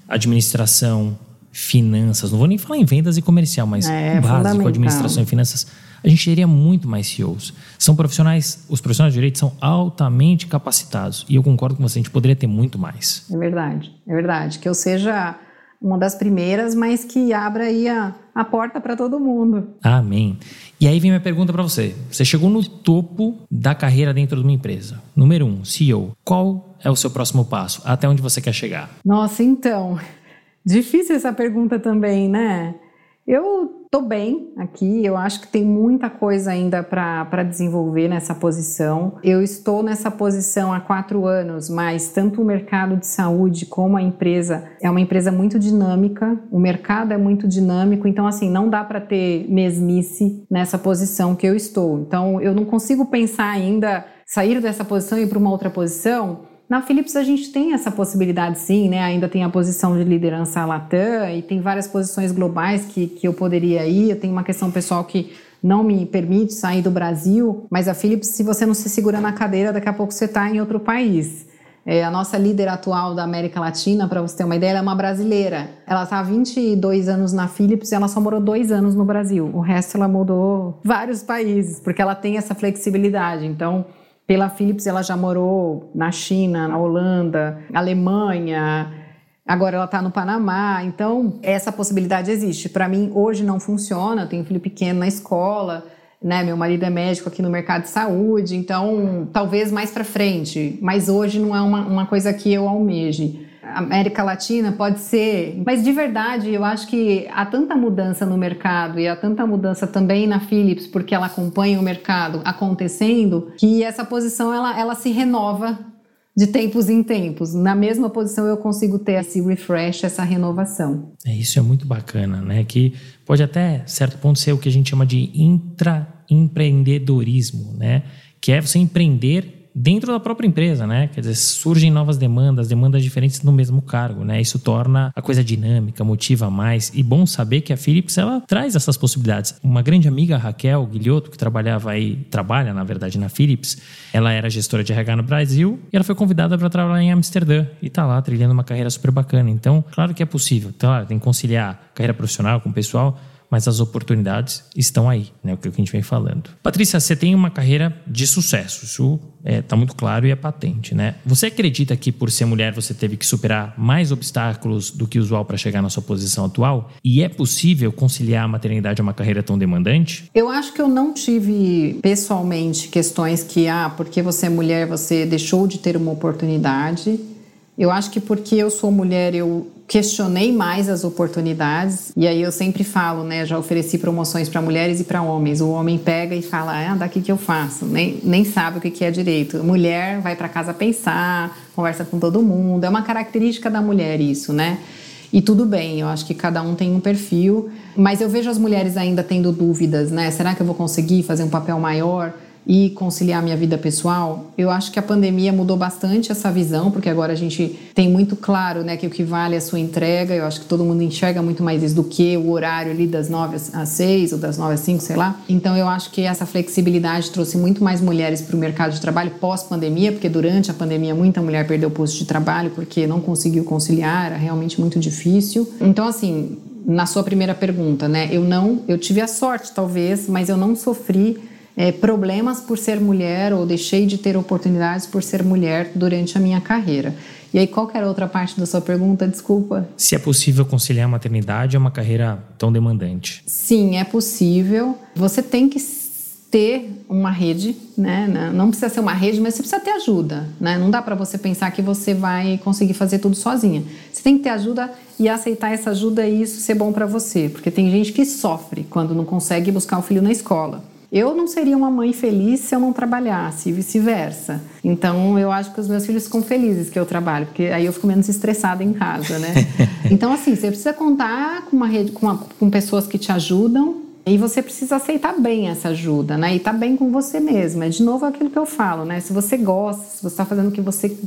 administração, finanças, não vou nem falar em vendas e comercial, mas é, básico, administração e finanças a gente teria muito mais CEOs. São profissionais, os profissionais de direito são altamente capacitados. E eu concordo com você, a gente poderia ter muito mais. É verdade, é verdade. Que eu seja uma das primeiras, mas que abra aí a, a porta para todo mundo. Amém. E aí vem minha pergunta para você. Você chegou no topo da carreira dentro de uma empresa. Número um, CEO. Qual é o seu próximo passo? Até onde você quer chegar? Nossa, então. Difícil essa pergunta também, né? Eu estou bem aqui, eu acho que tem muita coisa ainda para desenvolver nessa posição. Eu estou nessa posição há quatro anos, mas tanto o mercado de saúde como a empresa é uma empresa muito dinâmica, o mercado é muito dinâmico, então, assim, não dá para ter mesmice nessa posição que eu estou. Então, eu não consigo pensar ainda sair dessa posição e ir para uma outra posição na Philips a gente tem essa possibilidade sim, né? Ainda tem a posição de liderança Latam e tem várias posições globais que, que eu poderia ir. Eu tenho uma questão pessoal que não me permite sair do Brasil, mas a Philips, se você não se segura na cadeira, daqui a pouco você está em outro país. É, a nossa líder atual da América Latina, para você ter uma ideia, ela é uma brasileira. Ela está há 22 anos na Philips e ela só morou dois anos no Brasil. O resto ela mudou vários países, porque ela tem essa flexibilidade. Então, pela Philips, ela já morou na China, na Holanda, Alemanha, agora ela está no Panamá. Então, essa possibilidade existe. Para mim, hoje não funciona. Eu tenho um filho pequeno na escola, né? Meu marido é médico aqui no mercado de saúde, então talvez mais para frente. Mas hoje não é uma, uma coisa que eu almeje. América Latina pode ser, mas de verdade eu acho que há tanta mudança no mercado e há tanta mudança também na Philips porque ela acompanha o mercado acontecendo que essa posição ela, ela se renova de tempos em tempos. Na mesma posição eu consigo ter esse refresh, essa renovação. É, isso é muito bacana, né? Que pode até certo ponto ser o que a gente chama de intraempreendedorismo, né? Que é você empreender dentro da própria empresa, né? Quer dizer, surgem novas demandas, demandas diferentes no mesmo cargo, né? Isso torna a coisa dinâmica, motiva mais. E bom saber que a Philips ela traz essas possibilidades. Uma grande amiga, Raquel Guilhoto, que trabalhava aí, trabalha na verdade na Philips, ela era gestora de RH no Brasil e ela foi convidada para trabalhar em Amsterdã e está lá trilhando uma carreira super bacana. Então, claro que é possível. Claro, tem que conciliar carreira profissional com pessoal, mas as oportunidades estão aí, né? O que a gente vem falando. Patrícia, você tem uma carreira de sucesso, isso está é, tá muito claro e é patente, né? Você acredita que por ser mulher você teve que superar mais obstáculos do que usual para chegar na sua posição atual? E é possível conciliar a maternidade a uma carreira tão demandante? Eu acho que eu não tive pessoalmente questões que, ah, porque você é mulher você deixou de ter uma oportunidade. Eu acho que porque eu sou mulher eu questionei mais as oportunidades e aí eu sempre falo, né, já ofereci promoções para mulheres e para homens. O homem pega e fala, ah, daqui que eu faço, nem, nem sabe o que, que é direito. Mulher vai para casa pensar, conversa com todo mundo. É uma característica da mulher isso, né? E tudo bem, eu acho que cada um tem um perfil, mas eu vejo as mulheres ainda tendo dúvidas, né? Será que eu vou conseguir fazer um papel maior? E conciliar minha vida pessoal, eu acho que a pandemia mudou bastante essa visão, porque agora a gente tem muito claro né, que o que vale é a sua entrega. Eu acho que todo mundo enxerga muito mais isso do que o horário ali das 9 às 6 ou das 9 às 5, sei lá. Então eu acho que essa flexibilidade trouxe muito mais mulheres para o mercado de trabalho pós-pandemia, porque durante a pandemia muita mulher perdeu o posto de trabalho porque não conseguiu conciliar, era realmente muito difícil. Então, assim, na sua primeira pergunta, né? Eu não, eu tive a sorte, talvez, mas eu não sofri é, problemas por ser mulher ou deixei de ter oportunidades por ser mulher durante a minha carreira. E aí, qual era a outra parte da sua pergunta? Desculpa. Se é possível conciliar a maternidade a uma carreira tão demandante? Sim, é possível. Você tem que ter uma rede, né? Não precisa ser uma rede, mas você precisa ter ajuda, né? Não dá para você pensar que você vai conseguir fazer tudo sozinha. Você tem que ter ajuda e aceitar essa ajuda e isso ser bom para você, porque tem gente que sofre quando não consegue buscar o filho na escola. Eu não seria uma mãe feliz se eu não trabalhasse e vice-versa. Então, eu acho que os meus filhos ficam felizes que eu trabalho, porque aí eu fico menos estressada em casa, né? Então, assim, você precisa contar com uma rede, com, uma, com pessoas que te ajudam e você precisa aceitar bem essa ajuda, né? E estar tá bem com você mesma. É de novo aquilo que eu falo, né? Se você gosta, se você está fazendo o que você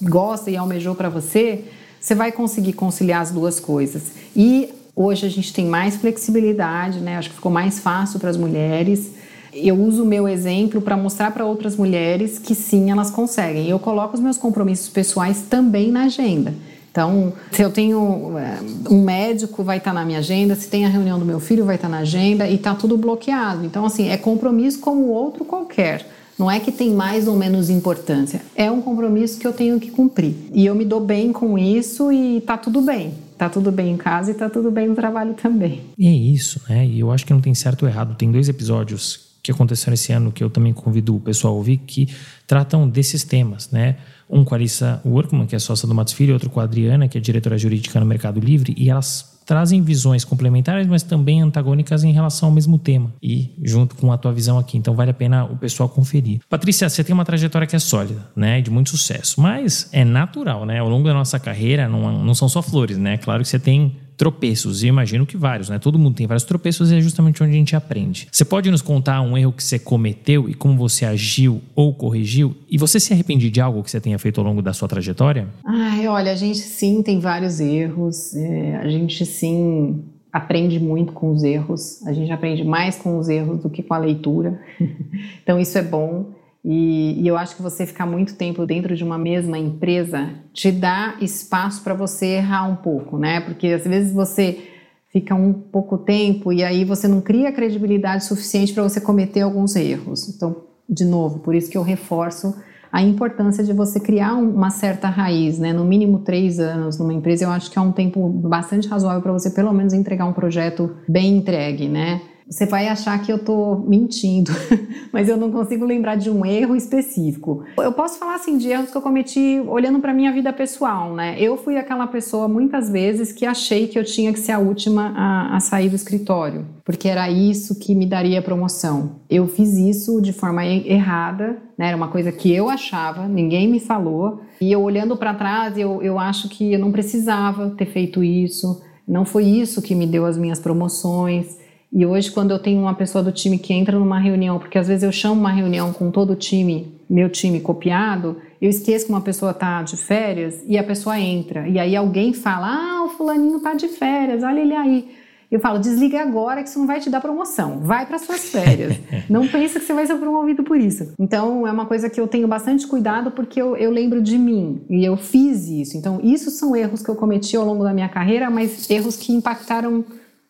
gosta e almejou para você, você vai conseguir conciliar as duas coisas. E hoje a gente tem mais flexibilidade, né? Acho que ficou mais fácil para as mulheres. Eu uso o meu exemplo para mostrar para outras mulheres que sim, elas conseguem. Eu coloco os meus compromissos pessoais também na agenda. Então, se eu tenho eh, um médico, vai estar na minha agenda, se tem a reunião do meu filho, vai estar na agenda e está tudo bloqueado. Então, assim, é compromisso como outro qualquer. Não é que tem mais ou menos importância. É um compromisso que eu tenho que cumprir. E eu me dou bem com isso e está tudo bem. Está tudo bem em casa e está tudo bem no trabalho também. É isso, né? E eu acho que não tem certo ou errado. Tem dois episódios que aconteceram esse ano que eu também convido o pessoal a ouvir que tratam desses temas, né? Um com a Alissa Workman, que é sócia do Matos Filho, outro com a Adriana, que é diretora jurídica no Mercado Livre, e elas trazem visões complementares, mas também antagônicas em relação ao mesmo tema e junto com a tua visão aqui. Então vale a pena o pessoal conferir. Patrícia, você tem uma trajetória que é sólida, né, de muito sucesso, mas é natural, né? Ao longo da nossa carreira não, não são só flores, né? Claro que você tem tropeços, e imagino que vários, né? Todo mundo tem vários tropeços e é justamente onde a gente aprende. Você pode nos contar um erro que você cometeu e como você agiu ou corrigiu? E você se arrepende de algo que você tenha feito ao longo da sua trajetória? Ai, olha, a gente sim tem vários erros, é, a gente sim aprende muito com os erros, a gente aprende mais com os erros do que com a leitura, então isso é bom. E, e, eu acho que você ficar muito tempo dentro de uma mesma empresa te dá espaço para você errar um pouco, né? Porque às vezes você fica um pouco tempo e aí você não cria credibilidade suficiente para você cometer alguns erros. Então, de novo, por isso que eu reforço a importância de você criar uma certa raiz, né? No mínimo três anos numa empresa, eu acho que é um tempo bastante razoável para você pelo menos entregar um projeto bem entregue, né? Você vai achar que eu estou mentindo, mas eu não consigo lembrar de um erro específico. Eu posso falar assim de erros que eu cometi olhando para minha vida pessoal, né? Eu fui aquela pessoa muitas vezes que achei que eu tinha que ser a última a, a sair do escritório, porque era isso que me daria promoção. Eu fiz isso de forma errada, né? Era uma coisa que eu achava, ninguém me falou. E eu olhando para trás, eu, eu acho que eu não precisava ter feito isso. Não foi isso que me deu as minhas promoções. E hoje, quando eu tenho uma pessoa do time que entra numa reunião, porque às vezes eu chamo uma reunião com todo o time, meu time copiado, eu esqueço que uma pessoa está de férias e a pessoa entra. E aí alguém fala: Ah, o fulaninho está de férias, olha ele aí. Eu falo: desliga agora que isso não vai te dar promoção. Vai para suas férias. não pensa que você vai ser promovido por isso. Então, é uma coisa que eu tenho bastante cuidado porque eu, eu lembro de mim e eu fiz isso. Então, isso são erros que eu cometi ao longo da minha carreira, mas erros que impactaram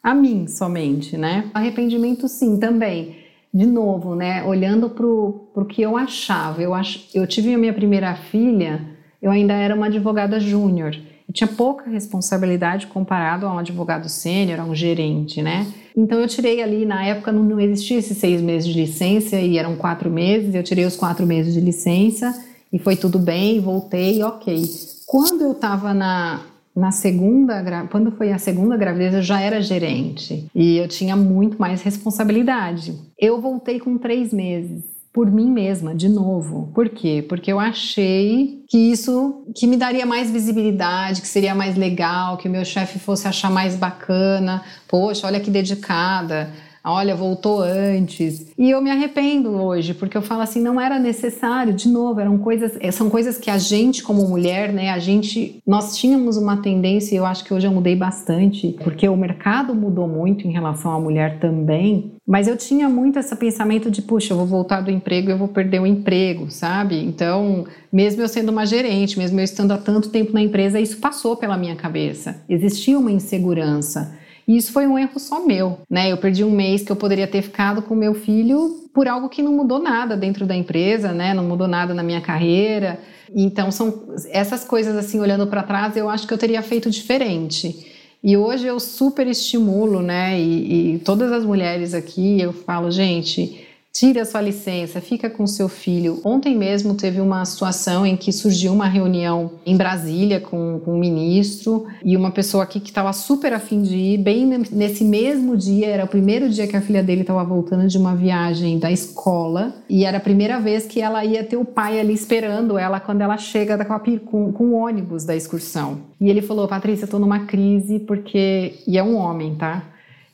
a mim somente, né? Arrependimento, sim, também. De novo, né? Olhando para o que eu achava. Eu, ach, eu tive a minha primeira filha, eu ainda era uma advogada júnior. Eu tinha pouca responsabilidade comparado a um advogado sênior, a um gerente, né? Então eu tirei ali, na época não, não existia esses seis meses de licença e eram quatro meses, eu tirei os quatro meses de licença e foi tudo bem, voltei, ok. Quando eu estava na, na segunda, quando foi a segunda gravidez, eu já era gerente e eu tinha muito mais responsabilidade. Eu voltei com três meses por mim mesma, de novo. Por quê? Porque eu achei que isso que me daria mais visibilidade, que seria mais legal, que o meu chefe fosse achar mais bacana. Poxa, olha que dedicada. Olha, voltou antes. E eu me arrependo hoje, porque eu falo assim, não era necessário, de novo, eram coisas, eh, são coisas que a gente como mulher, né, a gente, nós tínhamos uma tendência, e eu acho que hoje eu mudei bastante, porque o mercado mudou muito em relação à mulher também, mas eu tinha muito esse pensamento de, puxa, eu vou voltar do emprego eu vou perder o emprego, sabe? Então, mesmo eu sendo uma gerente, mesmo eu estando há tanto tempo na empresa, isso passou pela minha cabeça. Existia uma insegurança. E isso foi um erro só meu, né? Eu perdi um mês que eu poderia ter ficado com meu filho por algo que não mudou nada dentro da empresa, né? Não mudou nada na minha carreira. Então são essas coisas assim, olhando para trás, eu acho que eu teria feito diferente. E hoje eu super estimulo, né? E, e todas as mulheres aqui, eu falo, gente, tira sua licença, fica com seu filho. Ontem mesmo teve uma situação em que surgiu uma reunião em Brasília com, com um ministro e uma pessoa aqui que estava super afim de ir, bem nesse mesmo dia, era o primeiro dia que a filha dele estava voltando de uma viagem da escola e era a primeira vez que ela ia ter o pai ali esperando ela quando ela chega com, com o ônibus da excursão. E ele falou, Patrícia, eu tô numa crise porque... E é um homem, tá?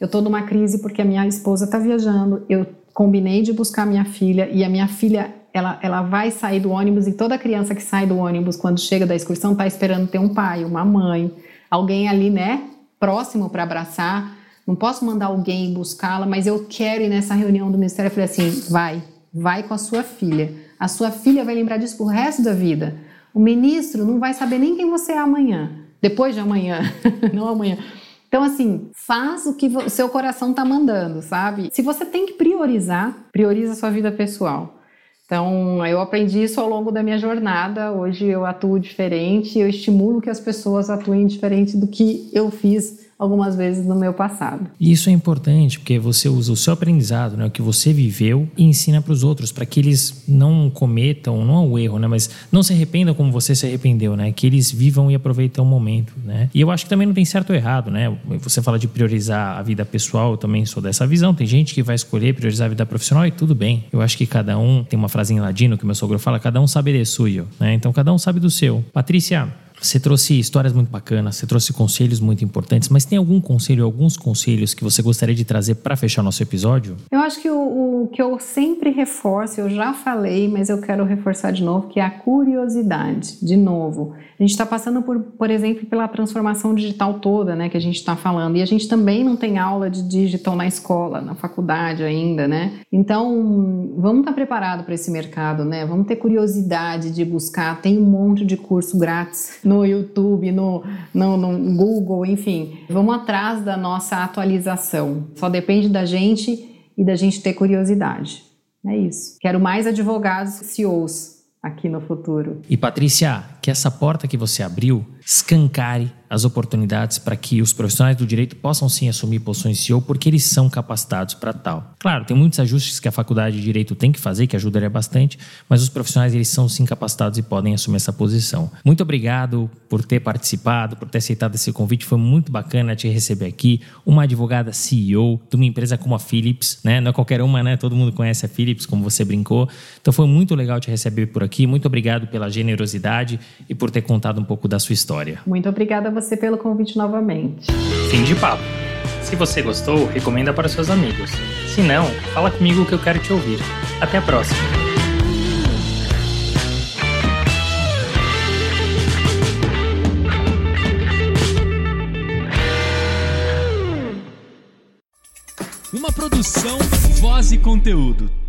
Eu tô numa crise porque a minha esposa tá viajando, eu combinei de buscar minha filha e a minha filha ela, ela vai sair do ônibus e toda criança que sai do ônibus quando chega da excursão está esperando ter um pai, uma mãe, alguém ali, né, próximo para abraçar. Não posso mandar alguém buscá-la, mas eu quero ir nessa reunião do ministério. Eu falei assim: vai, vai com a sua filha. A sua filha vai lembrar disso pro resto da vida. O ministro não vai saber nem quem você é amanhã, depois de amanhã, não amanhã. Então, assim, faz o que o seu coração está mandando, sabe? Se você tem que priorizar, prioriza a sua vida pessoal. Então, eu aprendi isso ao longo da minha jornada. Hoje eu atuo diferente, eu estimulo que as pessoas atuem diferente do que eu fiz algumas vezes no meu passado. Isso é importante porque você usa o seu aprendizado, né, o que você viveu e ensina para os outros, para que eles não cometam, não é o erro, né, mas não se arrependam como você se arrependeu, né, que eles vivam e aproveitem o momento, né. E eu acho que também não tem certo ou errado, né. Você fala de priorizar a vida pessoal, eu também sou dessa visão. Tem gente que vai escolher priorizar a vida profissional e tudo bem. Eu acho que cada um tem uma frase em ladino que meu sogro fala, cada um sabe de suyo, né. Então cada um sabe do seu. Patrícia, você trouxe histórias muito bacanas, você trouxe conselhos muito importantes, mas tem algum conselho, alguns conselhos que você gostaria de trazer para fechar nosso episódio? Eu acho que o, o, que eu sempre reforço, eu já falei, mas eu quero reforçar de novo, que é a curiosidade. De novo, a gente está passando por, por exemplo, pela transformação digital toda, né, que a gente está falando, e a gente também não tem aula de digital na escola, na faculdade ainda, né? Então, vamos estar tá preparados para esse mercado, né? Vamos ter curiosidade de buscar. Tem um monte de curso grátis no YouTube, no, no, no Google, enfim. Vamos atrás da nossa atualização. Só depende da gente e da gente ter curiosidade. É isso. Quero mais advogados CEOs aqui no futuro. E Patrícia, que essa porta que você abriu escancare as oportunidades para que os profissionais do direito possam sim assumir posições CEO, porque eles são capacitados para tal. Claro, tem muitos ajustes que a faculdade de direito tem que fazer, que ajudaria bastante, mas os profissionais eles são sim capacitados e podem assumir essa posição. Muito obrigado por ter participado, por ter aceitado esse convite, foi muito bacana te receber aqui. Uma advogada CEO de uma empresa como a Philips, né? Não é qualquer uma, né? Todo mundo conhece a Philips, como você brincou. Então foi muito legal te receber por aqui. Muito obrigado pela generosidade e por ter contado um pouco da sua história. Muito obrigada você pelo convite novamente. Fim de papo. Se você gostou, recomenda para seus amigos. Se não, fala comigo que eu quero te ouvir. Até a próxima. Uma produção, voz e conteúdo.